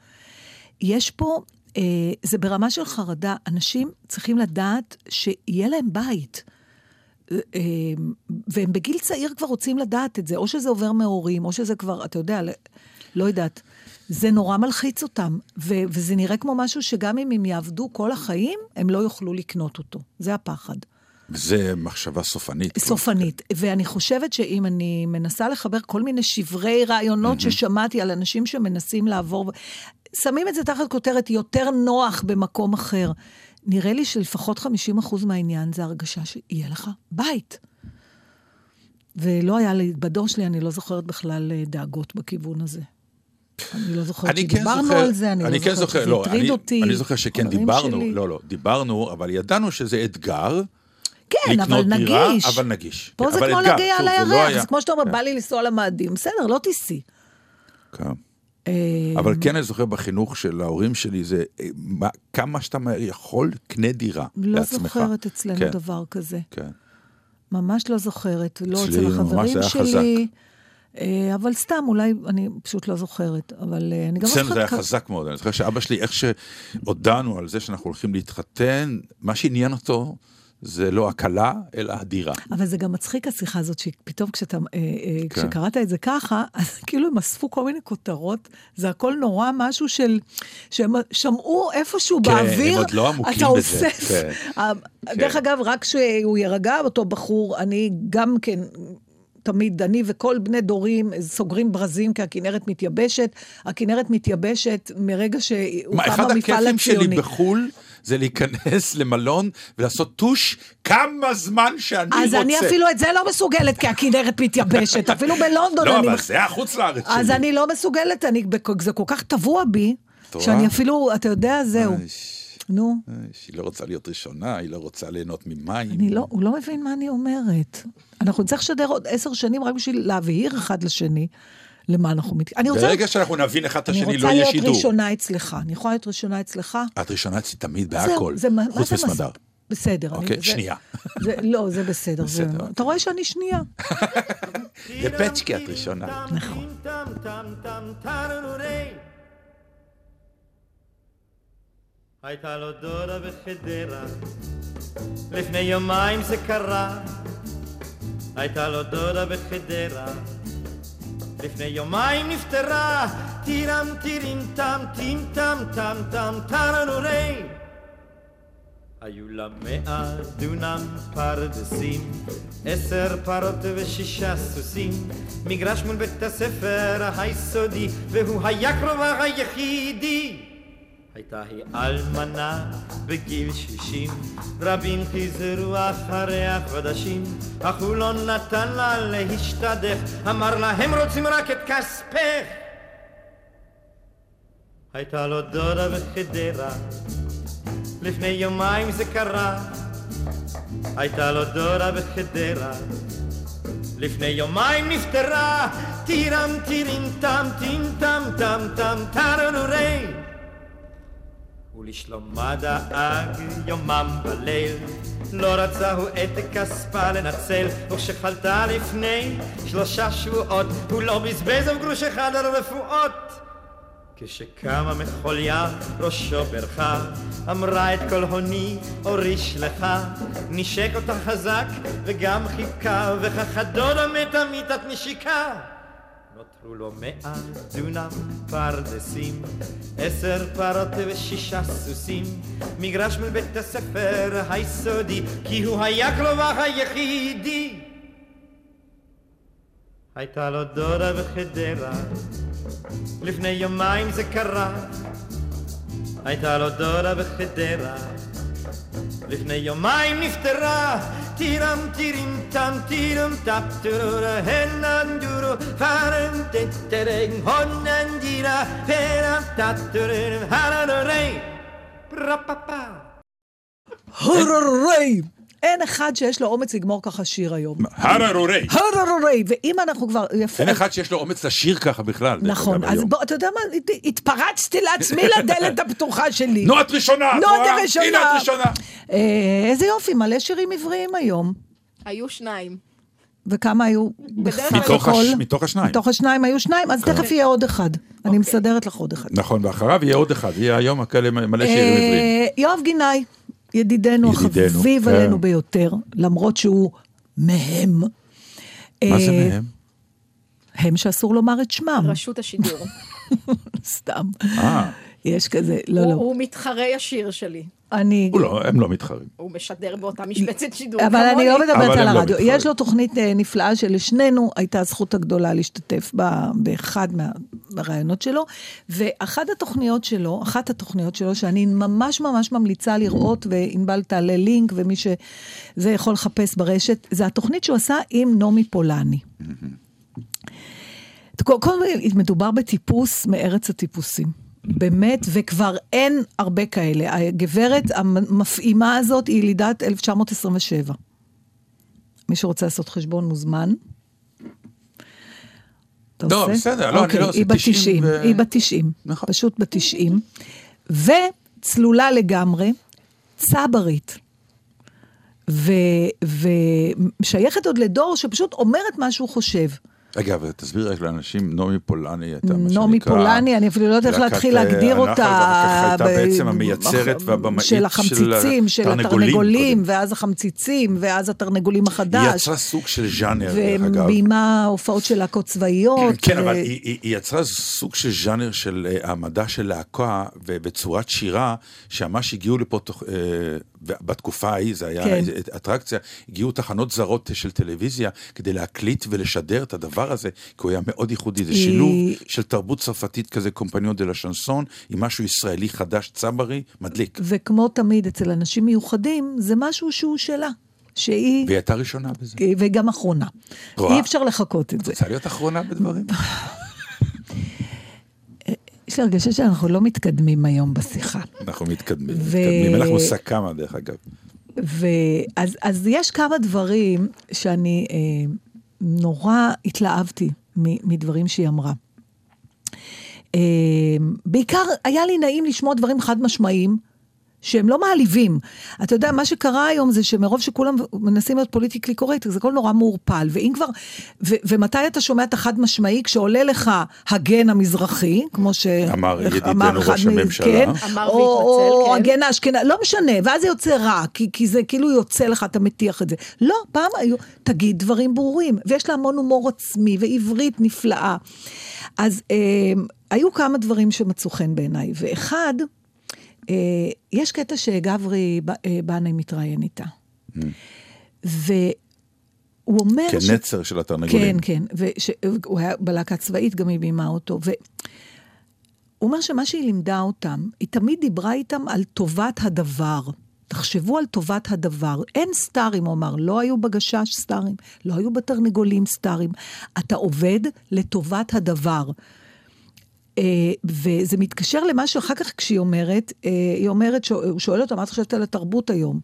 יש פה, אה, זה ברמה של חרדה, אנשים צריכים לדעת שיהיה להם בית. אה, והם בגיל צעיר כבר רוצים לדעת את זה, או שזה עובר מהורים, או שזה כבר, אתה יודע, לא יודעת. זה נורא מלחיץ אותם, ו- וזה נראה כמו משהו שגם אם הם יעבדו כל החיים, הם לא יוכלו לקנות אותו. זה הפחד. זה מחשבה סופנית. סופנית. ואני חושבת שאם אני מנסה לחבר כל מיני שברי רעיונות ששמעתי על אנשים שמנסים לעבור, שמים את זה תחת כותרת יותר נוח במקום אחר. נראה לי שלפחות 50% מהעניין זה הרגשה שיהיה לך בית. ולא היה לי, בדור שלי אני לא זוכרת בכלל אה, דאגות בכיוון הזה. אני לא זוכרת כן שדיברנו זוכר, על זה, אני, אני לא כן זוכרת זוכר, שזה לא, הטריד אני, אותי. אני זוכר שכן דיברנו, שלי. לא, לא, דיברנו, אבל ידענו שזה אתגר. כן, אבל לקנות דירה, נגיש. אבל נגיש. פה כן, זה כמו להגיע שוב, זה לא זה כמו שאתה אומר, כן. בא לי לנסוע למאדים, בסדר, לא תיסעי. כן. אה, אבל כן, אני זוכר בחינוך של ההורים שלי, זה אה, מה, כמה שאתה יכול, קנה דירה לא לעצמך. זוכרת אצלנו כן, דבר כזה. כן. ממש לא זוכרת. לא אצל החברים שלי. אה, אבל סתם, אולי, אני פשוט לא זוכרת. אבל אה, אני גם לא אצלנו זה היה חזק מאוד, אני זוכר שאבא שלי, איך שהודענו על זה שאנחנו הולכים להתחתן, מה שעניין אותו זה לא הכלה, אלא הדירה. אבל זה גם מצחיק השיחה הזאת, שפתאום כשאתה, אה, אה, כן. כשקראת את זה ככה, <laughs> אז כאילו הם אספו כל מיני כותרות, זה הכל נורא משהו של, שהם שמעו איפשהו כן, הם באוויר, עוד לא עמוקים אתה בזה, אוסף. כן. דרך אגב, רק כשהוא יירגע, אותו בחור, אני גם כן... תמיד, אני וכל בני דורים סוגרים ברזים כי הכנרת מתייבשת. הכנרת מתייבשת מרגע שהוקם מה, אחד המפעל הכיפים שלי הציוני. בחו"ל זה להיכנס למלון ולעשות טוש כמה זמן שאני רוצה. אז אני אפילו את זה לא מסוגלת, כי הכנרת מתייבשת. <laughs> אפילו בלונדון לא, אני... אבל זה החוץ לארץ שלי. אז אני לא מסוגלת, אני, זה כל כך טבוע בי? שאני אפילו, אתה יודע, זהו. איש, נו, איש, היא לא רוצה להיות ראשונה, היא לא רוצה ליהנות ממים. אני לא, הוא לא מבין מה אני אומרת. אנחנו נצטרך לשדר עוד עשר שנים רק בשביל להבהיר אחד לשני למה אנחנו מת... אני רוצה, ברגע שאנחנו נבין אחד את אני השני, רוצה לא יהיה להיות שידור. ראשונה אצלך. אני יכולה להיות ראשונה אצלך? את ראשונה אצלי תמיד בהכל, זה מה- מה חוץ מסמדר. בסדר. אני- אוקיי, שנייה. זה- לא, זה בסדר. זה- בסדר. אתה רואה שאני שנייה. זה פצ'קי את ראשונה. נכון. הייתה לו דודה בחדרה, לפני יומיים זה קרה. הייתה לו דודה בחדרה, לפני יומיים נפטרה. טירם טירים טם טים טם טם טם טרנורי. היו לה מאה דונם פרדסים, עשר פרות ושישה סוסים, מגרש מול בית הספר היסודי, והוא היה קרובה היחידי. הייתה היא אלמנה בגיל שישים, רבים חזרו אחריה חודשים, אך הוא לא נתן לה להשתדך, אמר לה הם רוצים רק את כספך. הייתה לו דודה בחדרה, לפני יומיים זה קרה, הייתה לו דודה בחדרה, לפני יומיים נפטרה, טירם טירים טם טים טם טם טם טרנורי. ולשלומה דאג יומם בליל, לא רצה הוא את כספה לנצל, וכשחלתה לפני שלושה שבועות, הוא לא בזבז אף גרוש אחד על רפואות. כשקמה מחוליה ראשו ברכה, אמרה את כל הוני אוריש לך, נשק אותה חזק וגם חיבקה, וכך הדודה מתה מיתת נשיקה. נותרו לו מאה דונם פרדסים, עשר פרות ושישה סוסים, מגרש מול בית הספר היסודי, כי הוא היה קרובה היחידי. הייתה לו דודה בחדרה, לפני יומיים זה קרה. הייתה לו דודה בחדרה, לפני יומיים נפטרה. tiram tirim tam tiram tap turura henan duru faran tettereng honan dira peram tap turum haranurai. Hooray! אין אחד שיש לו אומץ לגמור ככה שיר היום. הררורי. הררי! ואם אנחנו כבר... יפה. אין אחד שיש לו אומץ לשיר ככה בכלל. נכון, אז. בוא, אתה יודע מה, הת- התפרצתי לעצמי לדלת הפתוחה שלי. נו, את ראשונה, נו, את רואה? הראשונה. הנה את ראשונה. אה, איזה יופי, מלא שירים עבריים היום. היו שניים. וכמה היו בסך מתוך הכל? הש- מתוך השניים. מתוך השניים היו שניים, אז תכף יהיה עוד אחד. אני מסדרת לך עוד אחד. נכון, ואחריו יהיה עוד אחד, יהיה היום כאלה מלא שירים עבריים. אה, יואב גינאי, ידידנו ידידנו, החביב כן. עלינו ביותר, למרות שהוא מהם. מה זה אה, מהם? הם שאסור לומר את שמם, רשות השידור. <laughs> סתם. אה, יש כזה, לא, הוא- לא. הוא מתחרה ישיר שלי. אני... הוא לא, הם לא מתחרים. הוא משדר באותה משבצת שידור אבל אני לא כמוני. מדברת על לא הרדיו. מתחרים. יש לו תוכנית אה, נפלאה שלשנינו הייתה הזכות הגדולה להשתתף בה באחד מהרעיונות שלו, ואחת התוכניות שלו, אחת התוכניות שלו, שאני ממש ממש ממליצה לראות, וענבל תעלה לינק, ומי שזה יכול לחפש ברשת, זה התוכנית שהוא עשה עם נעמי פולני. קודם כל, מדובר בטיפוס מארץ הטיפוסים. באמת, וכבר אין הרבה כאלה. הגברת המפעימה הזאת היא ילידת 1927. מי שרוצה לעשות חשבון מוזמן. לא, עושה? בסדר, לא, אני אוקיי, לא עושה היא בת 90 90, ו- היא בת 90. נכון. פשוט בת 90. וצלולה לגמרי, צברית. ושייכת עוד לדור שפשוט אומרת מה שהוא חושב. אגב, תסביר רק לאנשים, נעמי פולני הייתה מה שנקרא... נעמי פולני, אני אפילו לא יודעת איך להתחיל אה, להגדיר הנחל, אותה. הייתה בעצם המייצרת והבמאית של החמציצים, של התרנגולים. ואז החמציצים, ואז התרנגולים היא החדש. יצרה סוג של ז'אנר, דרך אגב. וביימה הופעות של להקות צבאיות. כן, אבל היא, היא, היא יצרה סוג של ז'אנר של אה, העמדה של להקה ובצורת שירה, שממש הגיעו לפה אה, בתקופה ההיא, זה היה. כן. אטרקציה, הגיעו תחנות זרות של טלוויזיה כדי להקליט ולשדר את הדבר הזה, כי הוא היה מאוד ייחודי. זה היא- שילוב של תרבות צרפתית כזה, קומפניון דה לה שנסון, עם משהו ישראלי חדש, צברי, מדליק. וכמו תמיד אצל אנשים מיוחדים, זה משהו שהוא שלה. שהיא, והיא הייתה ראשונה בזה. וגם אחרונה. רואה? אי אפשר לחכות את זה. רוצה להיות אחרונה בדברים? יש לי הרגשה שאנחנו לא מתקדמים היום בשיחה. אנחנו מתקדמים, ו- מתקדמים. אין לך מושג כמה, דרך אגב. ואז אז יש כמה דברים שאני אה, נורא התלהבתי מדברים שהיא אמרה. אה, בעיקר היה לי נעים לשמוע דברים חד משמעיים. שהם לא מעליבים. אתה יודע, מה שקרה היום זה שמרוב שכולם מנסים להיות פוליטיקלי קורקט, זה הכל נורא מעורפל. ואם כבר, ו, ומתי אתה שומע את החד משמעי? כשעולה לך הגן המזרחי, כמו ש... אמר ידידנו ראש מ- הממשלה. כן, אמר או- והתנצל, או כן. הגן האשכנזי, לא משנה, ואז זה יוצא רע, כי, כי זה כאילו יוצא לך, אתה מטיח את זה. לא, פעם היו, תגיד דברים ברורים, ויש לה המון הומור עצמי, ועברית נפלאה. אז אה, היו כמה דברים שמצאו חן בעיניי, ואחד, יש קטע שגברי אה, בנאי מתראיין איתה. והוא אומר... ש- כנצר של התרנגולים. כן, כן, והוא היה בלהקה צבאית, גם היא בימה אותו. והוא אומר שמה שהיא לימדה אותם, היא תמיד דיברה איתם על טובת הדבר. תחשבו על טובת הדבר. אין סטארים, הוא אמר, לא היו בגשש סטארים, לא היו בתרנגולים סטארים. אתה עובד לטובת הדבר. אה, וזה מתקשר למה שאחר כך כשהיא אומרת, אה, היא אומרת, הוא שואל אותה, מה את חושבת על התרבות היום?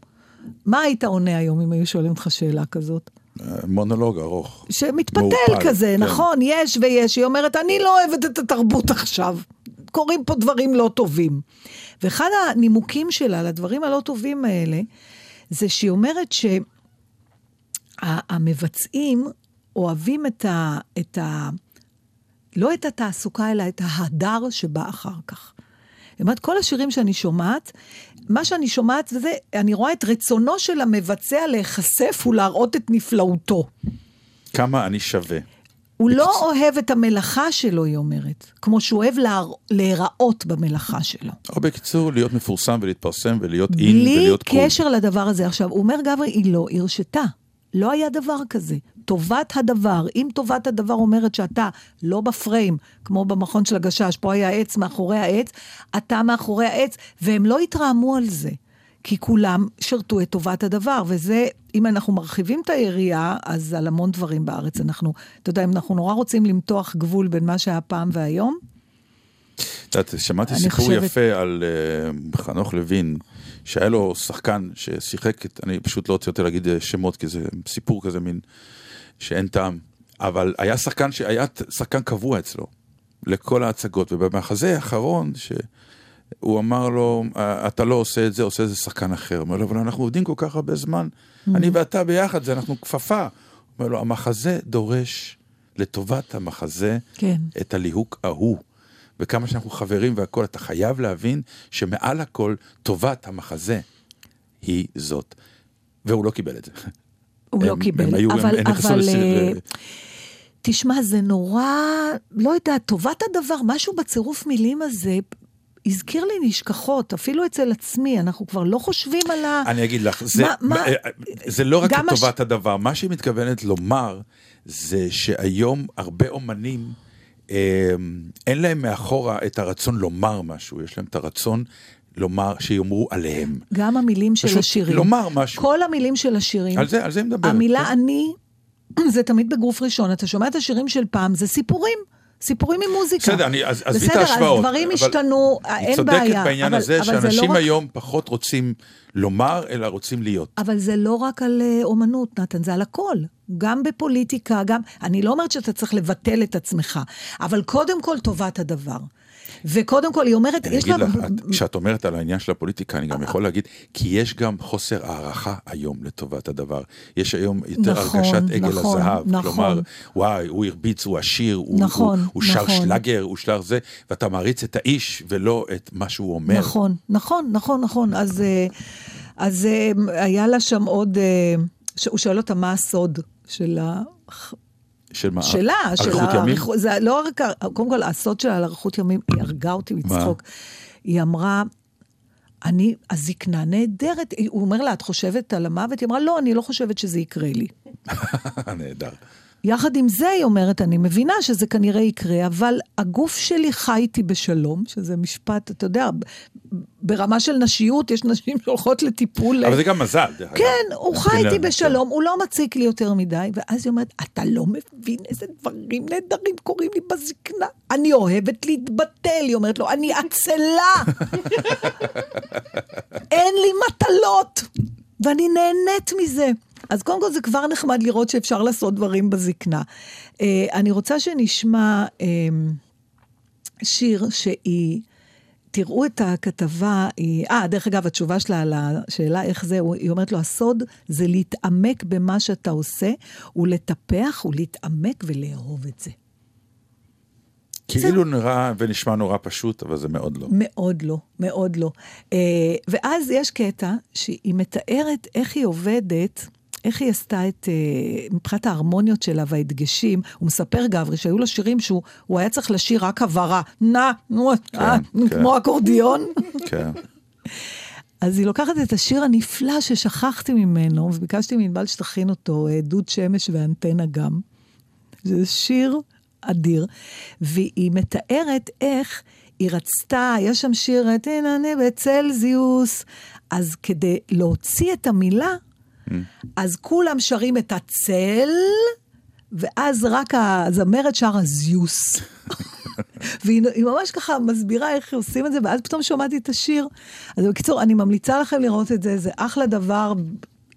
מה היית עונה היום אם היו שואלים אותך שאלה כזאת? אה, מונולוג ארוך. שמתפתל מעורפל, כזה, כן. נכון, יש ויש. היא אומרת, אני לא אוהבת את התרבות עכשיו. קורים פה דברים לא טובים. ואחד הנימוקים שלה לדברים הלא טובים האלה, זה שהיא אומרת שהמבצעים אוהבים את ה, את ה... לא את התעסוקה, אלא את ההדר שבא אחר כך. זאת אומרת, כל השירים שאני שומעת, מה שאני שומעת זה, אני רואה את רצונו של המבצע להיחשף ולהראות את נפלאותו. כמה אני שווה. הוא לא אוהב את המלאכה שלו, היא אומרת, כמו שהוא אוהב להר... להיראות במלאכה שלו. או בקיצור, להיות מפורסם ולהתפרסם ולהיות אין בלי ולהיות קול. קשר לדבר הזה. עכשיו, הוא אומר, גברי, היא לא הרשתה. לא היה דבר כזה. טובת הדבר, אם טובת הדבר אומרת שאתה לא בפריים, כמו במכון של הגשש, פה היה עץ מאחורי העץ, אתה מאחורי העץ, והם לא התרעמו על זה. כי כולם שירתו את טובת הדבר, וזה, אם אנחנו מרחיבים את היריעה, אז על המון דברים בארץ אנחנו, אתה יודע, אם אנחנו נורא רוצים למתוח גבול בין מה שהיה פעם והיום, את יודעת, שמעתי סיפור חושבת- יפה על אה, חנוך לוין, שהיה לו שחקן ששיחק, אני פשוט לא רוצה להגיד אה, שמות, כי זה סיפור כזה מין, שאין טעם. אבל היה שחקן שהיה שחקן קבוע אצלו, לכל ההצגות, ובמחזה האחרון, שהוא אמר לו, "אה, אתה לא עושה את זה, עושה את זה שחקן אחר. הוא אומר לו, אבל אנחנו עובדים כל כך הרבה זמן, אני ואתה ביחד, זה אנחנו כפפה. הוא אומר לו, המחזה דורש לטובת המחזה כן. את הליהוק ההוא. וכמה שאנחנו חברים והכול, אתה חייב להבין שמעל הכל טובת המחזה היא זאת. והוא לא קיבל את זה. הוא לא קיבל. אבל, אבל, אה, תשמע, זה נורא, לא יודעת, טובת הדבר, משהו בצירוף מילים הזה, הזכיר לי נשכחות, אפילו אצל עצמי, אנחנו כבר לא חושבים על ה... אני אגיד לך, זה, מה- מה- זה לא רק גם הש- הדבר, מה שהיא מתכוונת לומר זה שהיום הרבה אומנים, אה, אין להם מאחורה את הרצון לומר משהו, יש להם את הרצון לומר, שיאמרו עליהם. גם המילים של השירים. לומר משהו. כל המילים של השירים. על זה, על זה מדברת. המילה כן. אני, <clears throat> זה תמיד בגוף ראשון. אתה שומע את השירים של פעם, זה סיפורים. סיפורים עם מוזיקה. בסדר, אני- אז עזבי את בסדר, ההשוואות. אז דברים השתנו, היא אין צודקת בעיה. בעניין אבל- הזה, אבל לא שאנשים רק- היום פחות רוצים לומר, אלא רוצים להיות. אבל זה לא רק על אה, אומנות, נתן, זה על הכל. גם בפוליטיקה, גם... אני לא אומרת שאתה צריך לבטל את עצמך, אבל קודם כל טובת הדבר. וקודם כל, היא אומרת, יש לה... לך, את- כשאת אומרת על העניין של הפוליטיקה, אני גם יכול להגיד, כי יש גם חוסר הערכה היום לטובת הדבר. יש היום יותר נכון, הרגשת עגל נכון, הזהב. נכון. כלומר, וואי, הוא הרביץ, הוא עשיר, הוא- נכון, הוא- הוא שר נכון. שלאגר, הוא שר זה, ואתה מעריץ את האיש ולא את מה שהוא אומר. נכון, נכון, נכון, נכון. אז, אה, אז אה, היה לה שם עוד... אה, הוא שואל אותה מה הסוד של ה... של מה? שלה, של אריכות ימים? האריכות- זה לא רק, קודם כל, הסוד שלה על אריכות ימים, היא הרגה אותי מצחוק. היא אמרה, אני, הזקנה נהדרת. הוא אומר לה, את חושבת על המוות? היא אמרה, לא, אני לא חושבת שזה יקרה לי. <laughs> נהדר. יחד עם זה, היא אומרת, אני מבינה שזה כנראה יקרה, אבל הגוף שלי חי איתי בשלום, שזה משפט, אתה יודע, ברמה של נשיות, יש נשים שהולכות לטיפול. אבל זה גם מזל. כן, הוא חי איתי בשלום, הוא לא מציק לי יותר מדי, ואז היא אומרת, אתה לא מבין איזה דברים נהדרים קורים לי בזקנה. אני אוהבת להתבטל, היא אומרת לו, אני עצלה. <laughs> אין לי מטלות, ואני נהנית מזה. אז קודם כל זה כבר נחמד לראות שאפשר לעשות דברים בזקנה. אה, אני רוצה שנשמע אה, שיר שהיא... תראו את הכתבה, היא... אה, דרך אגב, התשובה שלה על השאלה איך זה, היא אומרת לו, הסוד זה להתעמק במה שאתה עושה, ולטפח ולהתעמק ולאהוב את זה. כאילו נראה ונשמע נורא פשוט, אבל זה מאוד לא. מאוד לא, מאוד לא. אה, ואז יש קטע שהיא מתארת איך היא עובדת, איך היא עשתה את, אה, מבחינת ההרמוניות שלה וההדגשים. הוא מספר, גברי, שהיו לו שירים שהוא הוא היה צריך לשיר רק הבהרה. נא, נו, אה, כן. כמו אקורדיון. כן. <laughs> אז היא לוקחת את השיר הנפלא ששכחתי ממנו, וביקשתי מענבל שתכין אותו, דוד שמש ואנטנה גם. זה שיר אדיר, והיא מתארת איך היא רצתה, יש שם שיר, תנענה בצלזיוס, אז כדי להוציא את המילה, אז כולם שרים את הצל, ואז רק הזמרת שרה זיוס. <laughs> והיא היא ממש ככה מסבירה איך עושים את זה, ואז פתאום שמעתי את השיר. אז בקיצור, אני ממליצה לכם לראות את זה, זה אחלה דבר.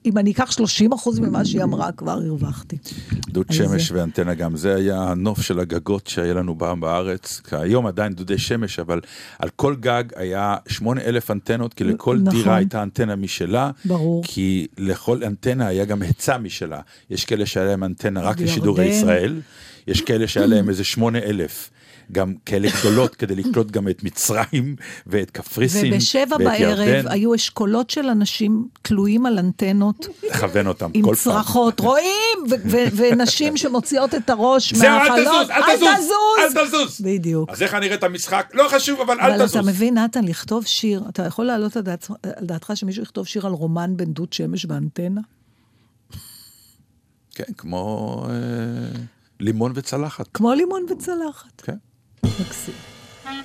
אם אני אקח 30 אחוז ממה שהיא אמרה, כבר הרווחתי. דוד שמש זה. ואנטנה גם, זה היה הנוף של הגגות שהיה לנו פעם בארץ, היום עדיין דודי שמש, אבל על כל גג היה שמונה אלף אנטנות, כי לכל נכון. דירה הייתה אנטנה משלה, ברור. כי לכל אנטנה היה גם היצע משלה. יש כאלה שהיה להם אנטנה רק בירדן. לשידורי ישראל, יש כאלה שהיה להם איזה שמונה אלף. גם כאלה גדולות כדי לקלוט גם את מצרים ואת קפריסין ובשבע ואת בערב ירדן, היו אשכולות של אנשים תלויים על אנטנות לכוון אותם עם כל פעם. צרחות, רואים? ונשים שמוציאות את הראש זהו, אל מהחלון. תזוז, אל תזוז, אל תזוז. בדיוק. אז איך את המשחק? לא חשוב, אבל אל אבל תזוז. אתה מבין, נתן, לכתוב שיר, אתה יכול להעלות על דעת- על דעתך שמישהו יכתוב שיר על רומן בין דוד שמש ואנטנה? כן, כמו אה, לימון וצלחת. כמו לימון וצלחת. כן. מקסים. על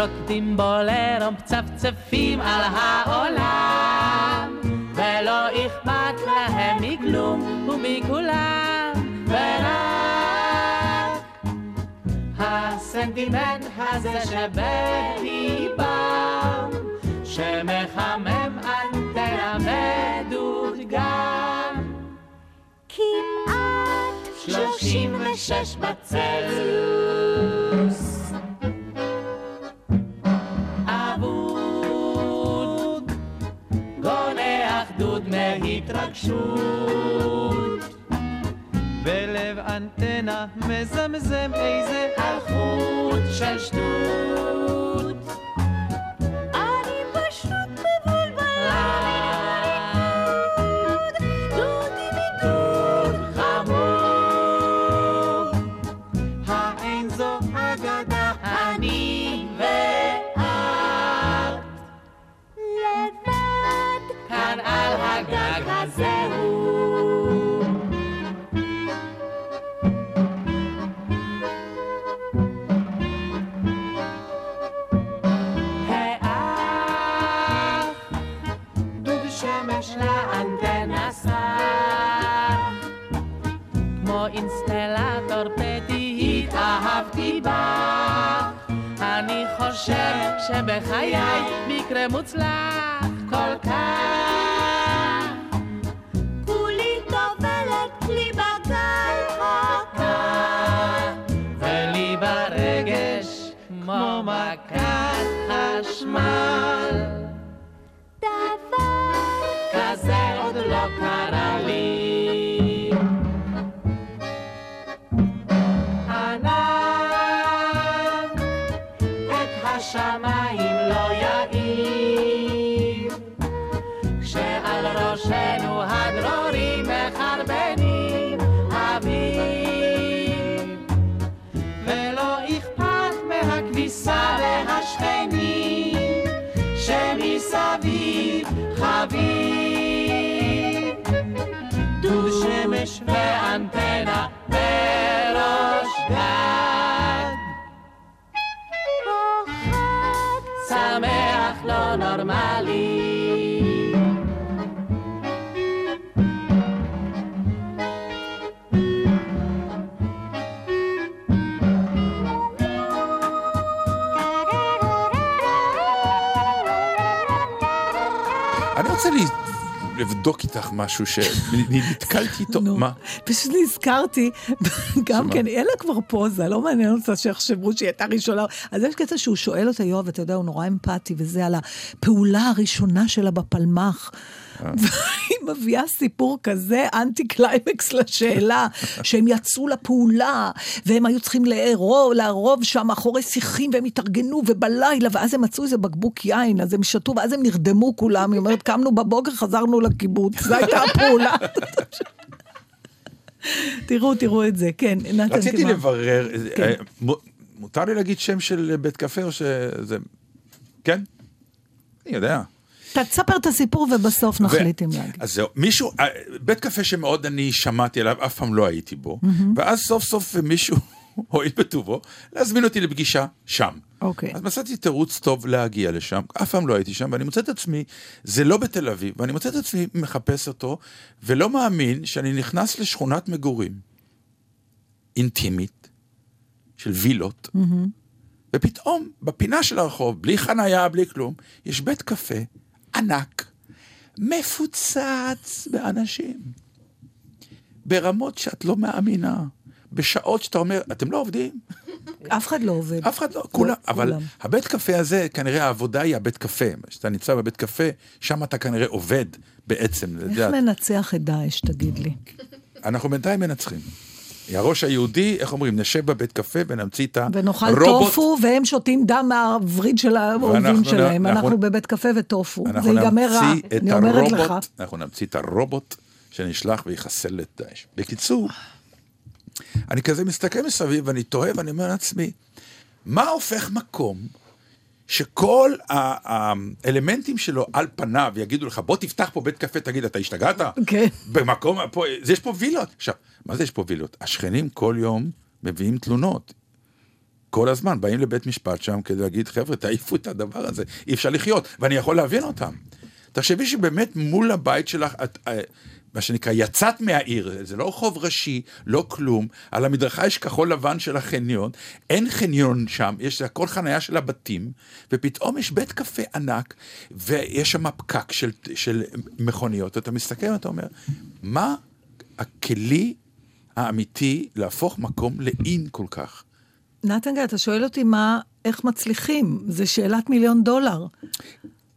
רוקדים בולרום מצפצפים על העולם ולא אכפת להם מכלום ומכולם. ורק הסנטימנט הזה שבליבם שמחמם אנטנה ודוד גם. כמעט שלושים ושש בצלזיוס מהתרגשות בלב אנטנה מזמזם איזה חוט של שטות חושב שבחיי מקרה מוצלח כל כך. כולי טובלת לי בגל הקר. ולי ברגש כמו מכת חשמל. לבדוק איתך משהו שנתקלתי איתו. מה? פשוט נזכרתי, גם? כן, אין לה כבר פוזה, לא מעניין אותה שיחשבו שהיא הייתה ראשונה. אז יש קטע שהוא שואל אותה, יואב, אתה יודע, הוא נורא אמפתי, וזה על הפעולה הראשונה שלה בפלמ"ח. <laughs> והיא מביאה סיפור כזה אנטי קליימקס לשאלה, שהם יצאו לפעולה, והם היו צריכים לערוב, לערוב שם מאחורי שיחים, והם התארגנו, ובלילה, ואז הם מצאו איזה בקבוק יין, אז הם שתו, ואז הם נרדמו כולם, היא אומרת, קמנו בבוקר, חזרנו לקיבוץ, זו הייתה הפעולה. <laughs> תראו, תראו את זה, כן, נתן, רציתי מה? לברר, כן. אה, מותר לי להגיד שם של בית קפה או שזה... כן? אני יודע. תספר את הסיפור ובסוף נחליט אם להגיד. אז זהו, מישהו, אה, בית קפה שמאוד אני שמעתי עליו, אף פעם לא הייתי בו, ואז סוף סוף מישהו <laughs> הואיל בטובו להזמין אותי לפגישה שם. אוקיי. אז מצאתי תירוץ טוב להגיע לשם, אף פעם לא הייתי שם, ואני מוצא את עצמי, זה לא בתל אביב, ואני מוצא את עצמי מחפש אותו, ולא מאמין שאני נכנס לשכונת מגורים אינטימית, של וילות, ופתאום בפינה של הרחוב, בלי חנייה, בלי כלום, יש בית קפה ענק, מפוצץ באנשים, ברמות שאת לא מאמינה, בשעות שאתה אומר, אתם לא עובדים? <laughs> אף אחד לא עובד. אף אחד לא, כולם, אבל כולם. הבית קפה הזה, כנראה העבודה היא הבית קפה. כשאתה נמצא בבית קפה, שם אתה כנראה עובד בעצם. איך. ננצח את דאעש, תגיד לי? אנחנו בינתיים מנצחים. הראש היהודי, איך אומרים, נשב בבית קפה ונמציא את ונאכל הרובוט. טופו, והם שותים דם מהווריד של האויבים שלהם. אנחנו אנחנו- בבית קפה וטופו. זה ייגמר רע, אני אומרת לך. אנחנו נמציא את הרובוט שנשלח ויחסל את דאעש. בקיצור, אני כזה מסתכל מסביב ואני תוהה ואני אומר לעצמי, מה הופך מקום שכל האלמנטים שלו על פניו יגידו לך, בוא תפתח פה בית קפה, תגיד, אתה השתגעת? כן. במקום, פה, יש פה וילות. עכשיו, מה זה יש פה וילות? השכנים כל יום מביאים תלונות. כל הזמן באים לבית משפט שם כדי להגיד, חבר'ה, תעיפו את הדבר הזה, אי אפשר לחיות, ואני יכול להבין אותם. תחשבי שבאמת מול הבית שלך, את, אה, מה שנקרא, יצאת מהעיר, זה לא רחוב ראשי, לא כלום, על המדרכה יש כחול לבן של החניון, אין חניון שם, יש הכל חנייה של הבתים, ופתאום יש בית קפה ענק, ויש שם פקק של, של מכוניות, אתה מסתכל ואתה אומר, מה הכלי האמיתי להפוך מקום לאין כל כך? נתן גיא, אתה שואל אותי מה, איך מצליחים? זה שאלת מיליון דולר.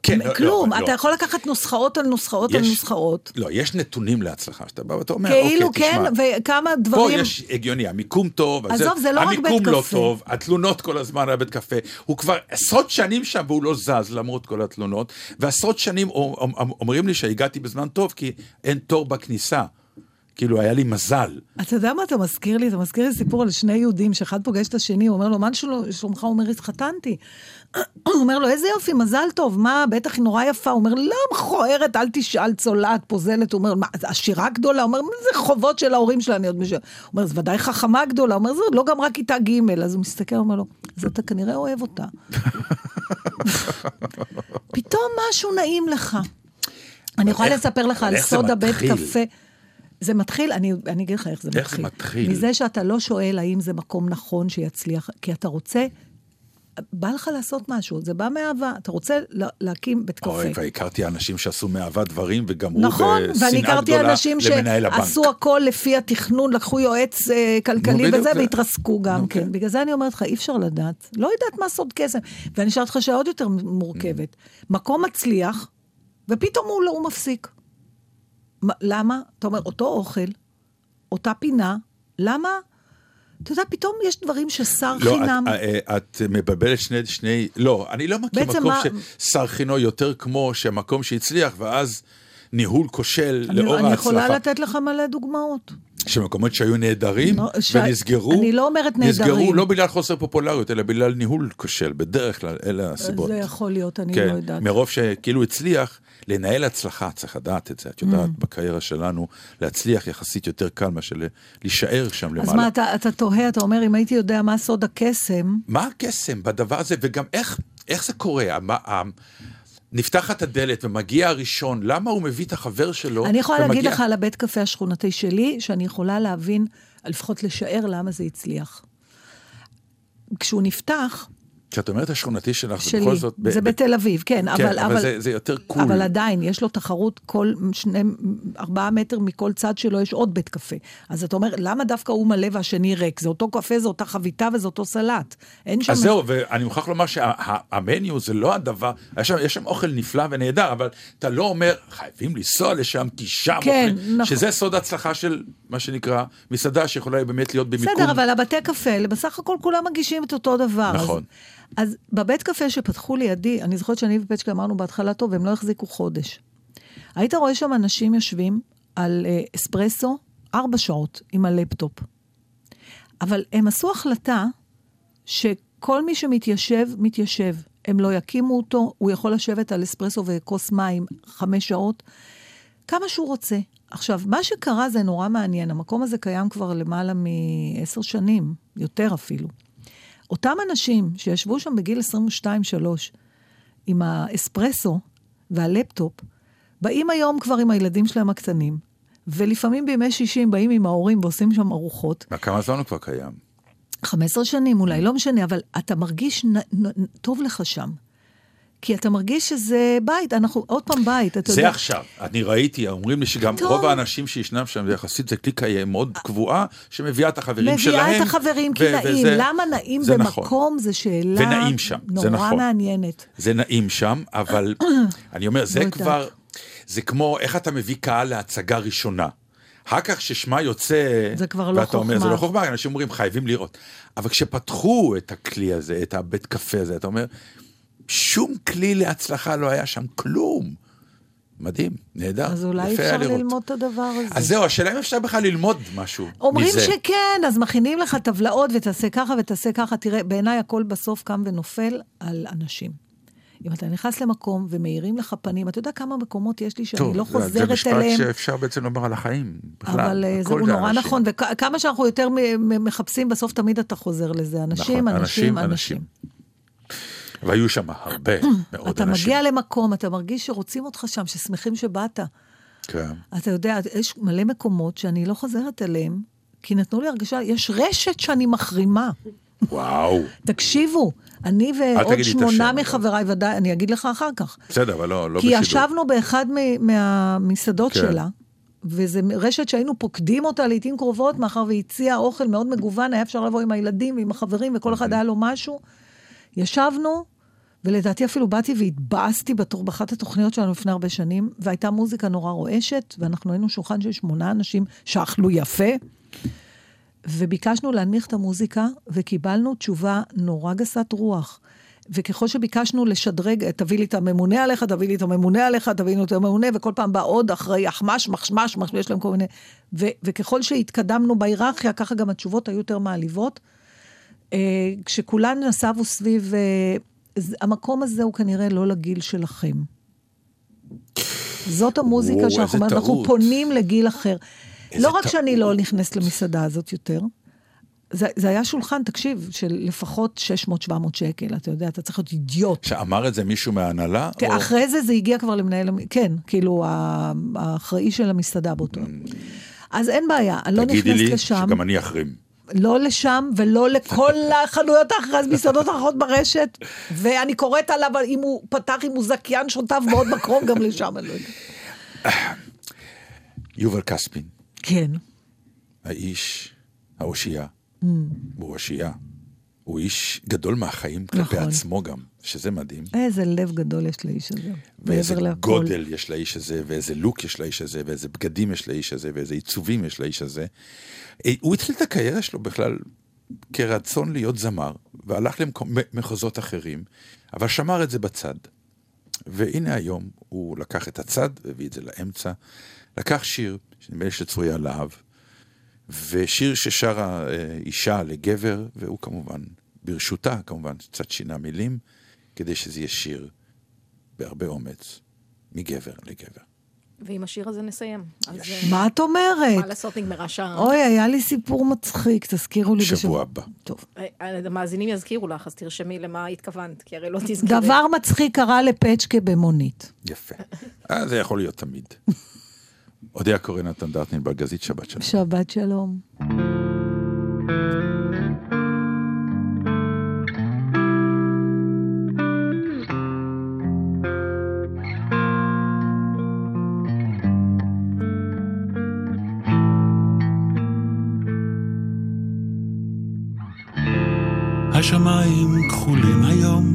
כן, לא, כלום, לא, אתה לא. יכול לקחת נוסחאות על נוסחאות על יש- נוסחאות. לא, יש נתונים להצלחה, שאתה בא ואתה אומר, כאילו אוקיי, כן, תשמע, וכמה פה דברים... יש הגיוני, המיקום טוב, עזוב, זה לא רק בית המיקום לא קפה. טוב, התלונות כל הזמן על בית קפה, הוא כבר עשרות שנים שם והוא לא זז למרות כל התלונות, ועשרות שנים אומ- אומרים לי שהגעתי בזמן טוב כי אין תור בכניסה, כאילו היה לי מזל. אתה יודע מה אתה מזכיר לי? אתה מזכיר לי סיפור על שני יהודים, שאחד פוגש את השני, הוא אומר לו, מה של- שלומך? הוא אומר, התחתנתי. הוא אומר לו, איזה יופי, מזל טוב, מה, בטח היא נורא יפה. הוא אומר, לא, מכוערת, אל תשאל, צולעת, פוזלת. הוא אומר, מה, זה עשירה גדולה? הוא אומר, מה זה חובות של ההורים שלה, אני עוד משל... הוא אומר, זה ודאי חכמה גדולה. הוא אומר, זה עוד לא גמרה כיתה ג', אז הוא מסתכל, אומר לו, אז אתה כנראה אוהב אותה. <laughs> פתאום משהו נעים לך. אני יכולה איך- לספר לך על איך זה סוד הבית? קפה. זה מתחיל, אני, אני אגיד לך איך זה איך זה מתחיל. מתחיל? מזה שאתה לא שואל האם זה מקום נכון שיצליח, כי אתה רוצה, בא לך לעשות משהו, זה בא מאהבה, אתה רוצה לה- להקים בית קפה. אוי, והכרתי אנשים שעשו מאהבה דברים וגמרו נכון, ואני בשנאה הכרתי גדולה אנשים למנהל הבנק. שעשו הכל לפי התכנון, לקחו יועץ אה, כלכלי וזה, זה. והתרסקו גם נו, כן. כן. בגלל זה אני אומרת לך, אי אפשר לדעת. לא יודעת מה סוד קסם. ואני אשאל אותך שאלה עוד יותר מורכבת. מקום מצליח, ופתאום הוא, לא- הוא מפסיק. מה- למה? אתה אומר, אותו אוכל, אותה פינה, למה? אתה יודע, פתאום יש דברים ששר לא, חינם... את, אה, את מבלבלת שני, שני, לא, אני לא מכיר מקום מה- ששר חינו יותר כמו שמקום שהצליח, ואז ניהול כושל אני, לאור אני ההצלחה. יכולה לתת לך מלא דוגמאות. שמקומות שהיו נהדרים לא, ש- ונסגרו, אני לא אומרת נסגרו נהדרים. לא בגלל חוסר פופולריות, אלא בגלל ניהול כושל, בדרך כלל, אלה הסיבות. זה יכול להיות, אני כן, לא יודעת. מרוב שכאילו הצליח, לנהל הצלחה, צריך לדעת את זה, את יודעת, Mm. בקריירה שלנו, להצליח יחסית יותר קל מאשר להישאר שם למעלה. אז מה, אתה, אתה תוהה, אתה אומר, אם הייתי יודע מה סוד הקסם, מה הקסם בדבר הזה, וגם איך, איך זה קורה? מה, נפתחת הדלת ומגיע הראשון, למה הוא מביא את החבר שלו? אני יכולה ומגיע... להגיד לך על הבית קפה השכונתי שלי, שאני יכולה להבין, לפחות לשער למה זה הצליח. כשהוא נפתח, כשאת אומרת השכונתי שלך, זה שלי, בכל זאת... זה ב- בתל אביב, כן, כן, אבל... אבל זה- זה יותר קול. אבל עדיין, יש לו תחרות כל שני, ארבעה מטר מכל צד שלו, יש עוד בית קפה. אז אתה אומר, למה דווקא הוא מלא והשני ריק? זה אותו קפה, זה אותה חביתה וזה אותו סלט. אין שם... אז זהו, ואני מוכרח לומר שהמניו זה לא הדבר, יש שם, יש שם אוכל נפלא ונהדר, אבל אתה לא אומר, חייבים לנסוע לשם, כי שם כן, אוכלים, נכון. שזה סוד ההצלחה של מה שנקרא מסעדה שיכולה באמת להיות במיקום. בסדר, אבל הבתי קפה, בסך הכל כולם מגישים את אותו דבר. נכון. אז, אז בבית קפה שפתחו לידי, אני זוכרת שאני ופצ'קה אמרנו בהתחלה, טוב, הם לא החזיקו חודש. היית רואה שם אנשים יושבים על אה, אספרסו ארבע שעות עם הלפטופ. אבל הם עשו החלטה שכל מי שמתיישב, מתיישב. הם לא יקימו אותו, הוא יכול לשבת על אספרסו וכוס מים חמש שעות, כמה שהוא רוצה. עכשיו, מה שקרה זה נורא מעניין, המקום הזה קיים כבר למעלה מעשר שנים, יותר אפילו. אותם אנשים שישבו שם בגיל 22-3 עם האספרסו והלפטופ, באים היום כבר עם הילדים שלהם הקטנים, ולפעמים בימי שישי הם באים עם ההורים ועושים שם ארוחות. כמה זמן הוא כבר קיים? 15 שנים אולי, לא משנה, אבל אתה מרגיש נ, נ, נ, טוב לך שם. כי אתה מרגיש שזה בית, אנחנו עוד פעם בית, אתה זה יודע. עכשיו, אני ראיתי, אומרים לי שגם טוב. רוב האנשים שישנם שם, זה יחסית זה קליקה מאוד קבועה, שמביאה את החברים שלהם. מביאה את החברים כי נעים. וזה- למה נעים זה במקום? נכון. זו שאלה ונעים שם, זה נורא נכון. מעניינת. זה נעים שם, אבל <coughs> אני אומר, זה. כבר, זה כמו איך אתה מביא קהל להצגה ראשונה. אחר כך ששמה יוצא, זה כבר לא ואתה אומר, זה חוכמה. לא חוכמה, אנשים אומרים, חייבים לראות. אבל כשפתחו את הכלי הזה, את הבית קפה הזה, אתה אומר, שום כלי להצלחה לא היה שם, כלום. מדהים, נהדר, אז אולי אפשר לראות. ללמוד את הדבר הזה. אז זהו, השאלה אם אפשר בכלל ללמוד משהו אומרים מזה. שכן, אז מכינים לך טבלאות ותעשה ככה ותעשה ככה. תראה, בעיניי הכל בסוף קם ונופל על אנשים. אם אתה נכנס למקום ומאירים לך פנים, אתה יודע כמה מקומות יש לי שאני טוב, לא זה- זה חוזרת משפט אליהם. שאפשר בעצם לומר על החיים, בכלל. אבל אה, זה הוא נורא אנשים. נכון, וכמה שאנחנו יותר מחפשים, בסוף תמיד אתה חוזר לזה. אנשים, נכון, אנשים, אנשים, אנשים. והיו שם הרבה <clears throat> מאוד אתה אנשים. מגיע למקום, אתה מרגיש שרוצים אותך שם, ששמחים שבאת. כן. אתה יודע, יש מלא מקומות שאני לא חוזרת אליהם, כי נתנו לי הרגשה, יש רשת שאני מחרימה. וואו. תקשיבו, אני ועוד שמונה. מחבריי, ודאי, אני אגיד לך אחר כך. בסדר, אבל לא, לא כי בשידור. ישבנו באחד מהמסעדות כן. שלה, וזו רשת שהיינו פוקדים אותה לעיתים קרובות, מאחר והיא הציעה אוכל מאוד מגוון, היה אפשר לבוא עם הילדים ועם החברים, וכל אחד היה לו משהו. ישבנו, ולדעתי אפילו באתי והתבאסתי בתור באחת התוכניות שלנו לפני הרבה שנים, והייתה מוזיקה נורא רועשת, ואנחנו היינו שולחן של שמונה אנשים שאכלו יפה, וביקשנו להנמיך את המוזיקה, וקיבלנו תשובה נורא גסת רוח. וככל שביקשנו לשדרג, תביא לי את הממונה עליך, תביא לי את הממונה עליך, תביא לי את הממונה, וכל פעם בא עוד אחראי אחמש, מחשמש, מחשמש, יש להם כל מיני... ו- וככל שהתקדמנו בהיררכיה, ככה גם התשובות היו יותר מעליבות. אה, כשכולן נסבו סביב... המקום הזה הוא כנראה לא לגיל שלכם. זאת המוזיקה וואו, שאנחנו אומרים, אנחנו. פונים לגיל אחר. לא רק טעות. שאני לא נכנסת למסעדה הזאת יותר, זה, זה היה שולחן, תקשיב, של לפחות 600-700 שקל, אתה יודע, אתה צריך להיות אידיוט. שאמר את זה מישהו מההנהלה? כן, או- אחרי זה זה הגיע כבר למנהל, כן, כאילו, האחראי של המסעדה באותו. אז אין בעיה, אני לא תגידי נכנסת לי לשם. שגם אני אחרים. לא לשם ולא לכל <laughs> החנויות האחרות, מסעדות האחרות ברשת. ואני קוראת עליו, אם הוא פתח, אם הוא זכיין שוטף בעוד מקום, גם לשם, אני לא יודעת. <coughs> יובל כספין, כן. האיש, האושייה, Mm. הוא אושייה. הוא איש גדול מהחיים כלפי נכון. עצמו גם, שזה מדהים. איזה לב גדול יש לאיש הזה. ואיזה. גודל יש לאיש הזה, ואיזה לוק יש לאיש הזה, ואיזה בגדים יש לאיש הזה, ואיזה עיצובים יש לאיש הזה. אה, הוא התחיל את הקריירה שלו בכלל כרצון להיות זמר, והלך למחוזות אחרים, אבל שמר את זה בצד. והנה היום הוא לקח את הצד והביא את זה לאמצע, לקח שיר, שנדמה לי שצרויה להב, ושיר ששרה אה, אישה לגבר, והוא כמובן, ברשותה כמובן, קצת שינה מילים, כדי שזה יהיה שיר בהרבה אומץ, מגבר לגבר. ועם השיר הזה נסיים. אז אה, מה את אומרת? מה לעשות, נגמרה שעה. אוי, היה לי סיפור מצחיק, תזכירו לי. שבוע הבא. טוב. אה, המאזינים יזכירו לך, אז תרשמי למה התכוונת, כי הרי לא <laughs> תזכרי. דבר מצחיק קרה לפצ'קה במונית. יפה. אה, זה יכול להיות תמיד. <laughs> אודיה קורא נתן דרטנין בלגזית, שבת שלום. שבת שלום. השמיים כחולים היום,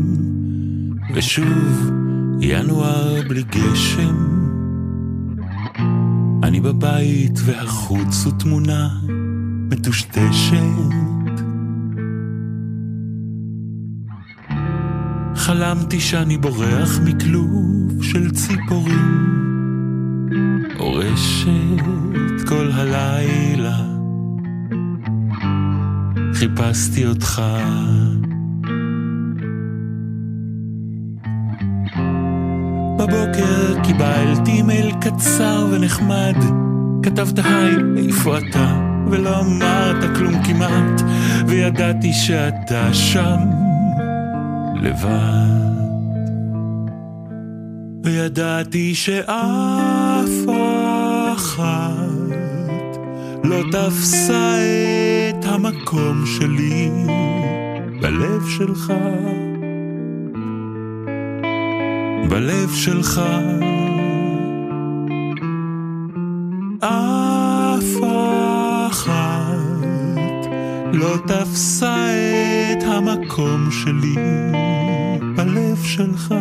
ושוב ינואר בלי גשם. אני בבית והחוץ הוא תמונה מטושטשת. חלמתי שאני בורח מכלוב של ציפורים, אורשת כל הלילה. חיפשתי אותך. בבוקר קיבלתי מייל קצר ונחמד, כתבת היי, איפה אתה? ולא אמרת כלום כמעט, וידעתי שאתה שם, לבד. וידעתי שאף אחת לא תפסה את המקום שלי בלב שלך, בלב שלך. אף אחת לא תפסה את המקום שלי בלב שלך,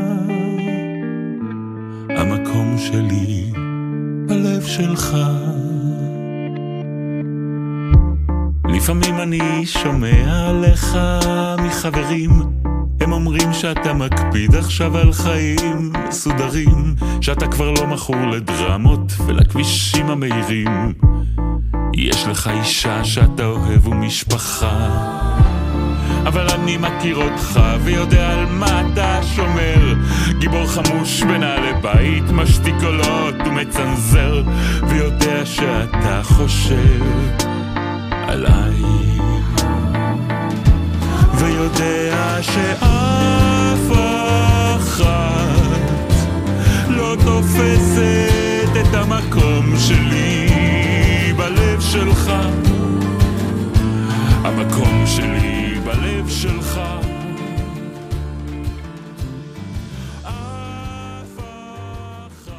המקום שלי בלב שלך. לפעמים אני שומע עליך מחברים, הם אומרים שאתה מקפיד עכשיו על חיים מסודרים, שאתה כבר לא מכור לדרמות ולכבישים המהירים. יש לך אישה שאתה אוהב ומשפחה, אבל אני מכיר אותך ויודע על מה אתה שומר. גיבור חמוש בנעלי בית, משתיק קולות ומצנזר, ויודע שאתה חושב. עליי ויודע שאף אחת לא תופסת את המקום שלי בלב שלך. המקום שלי בלב שלך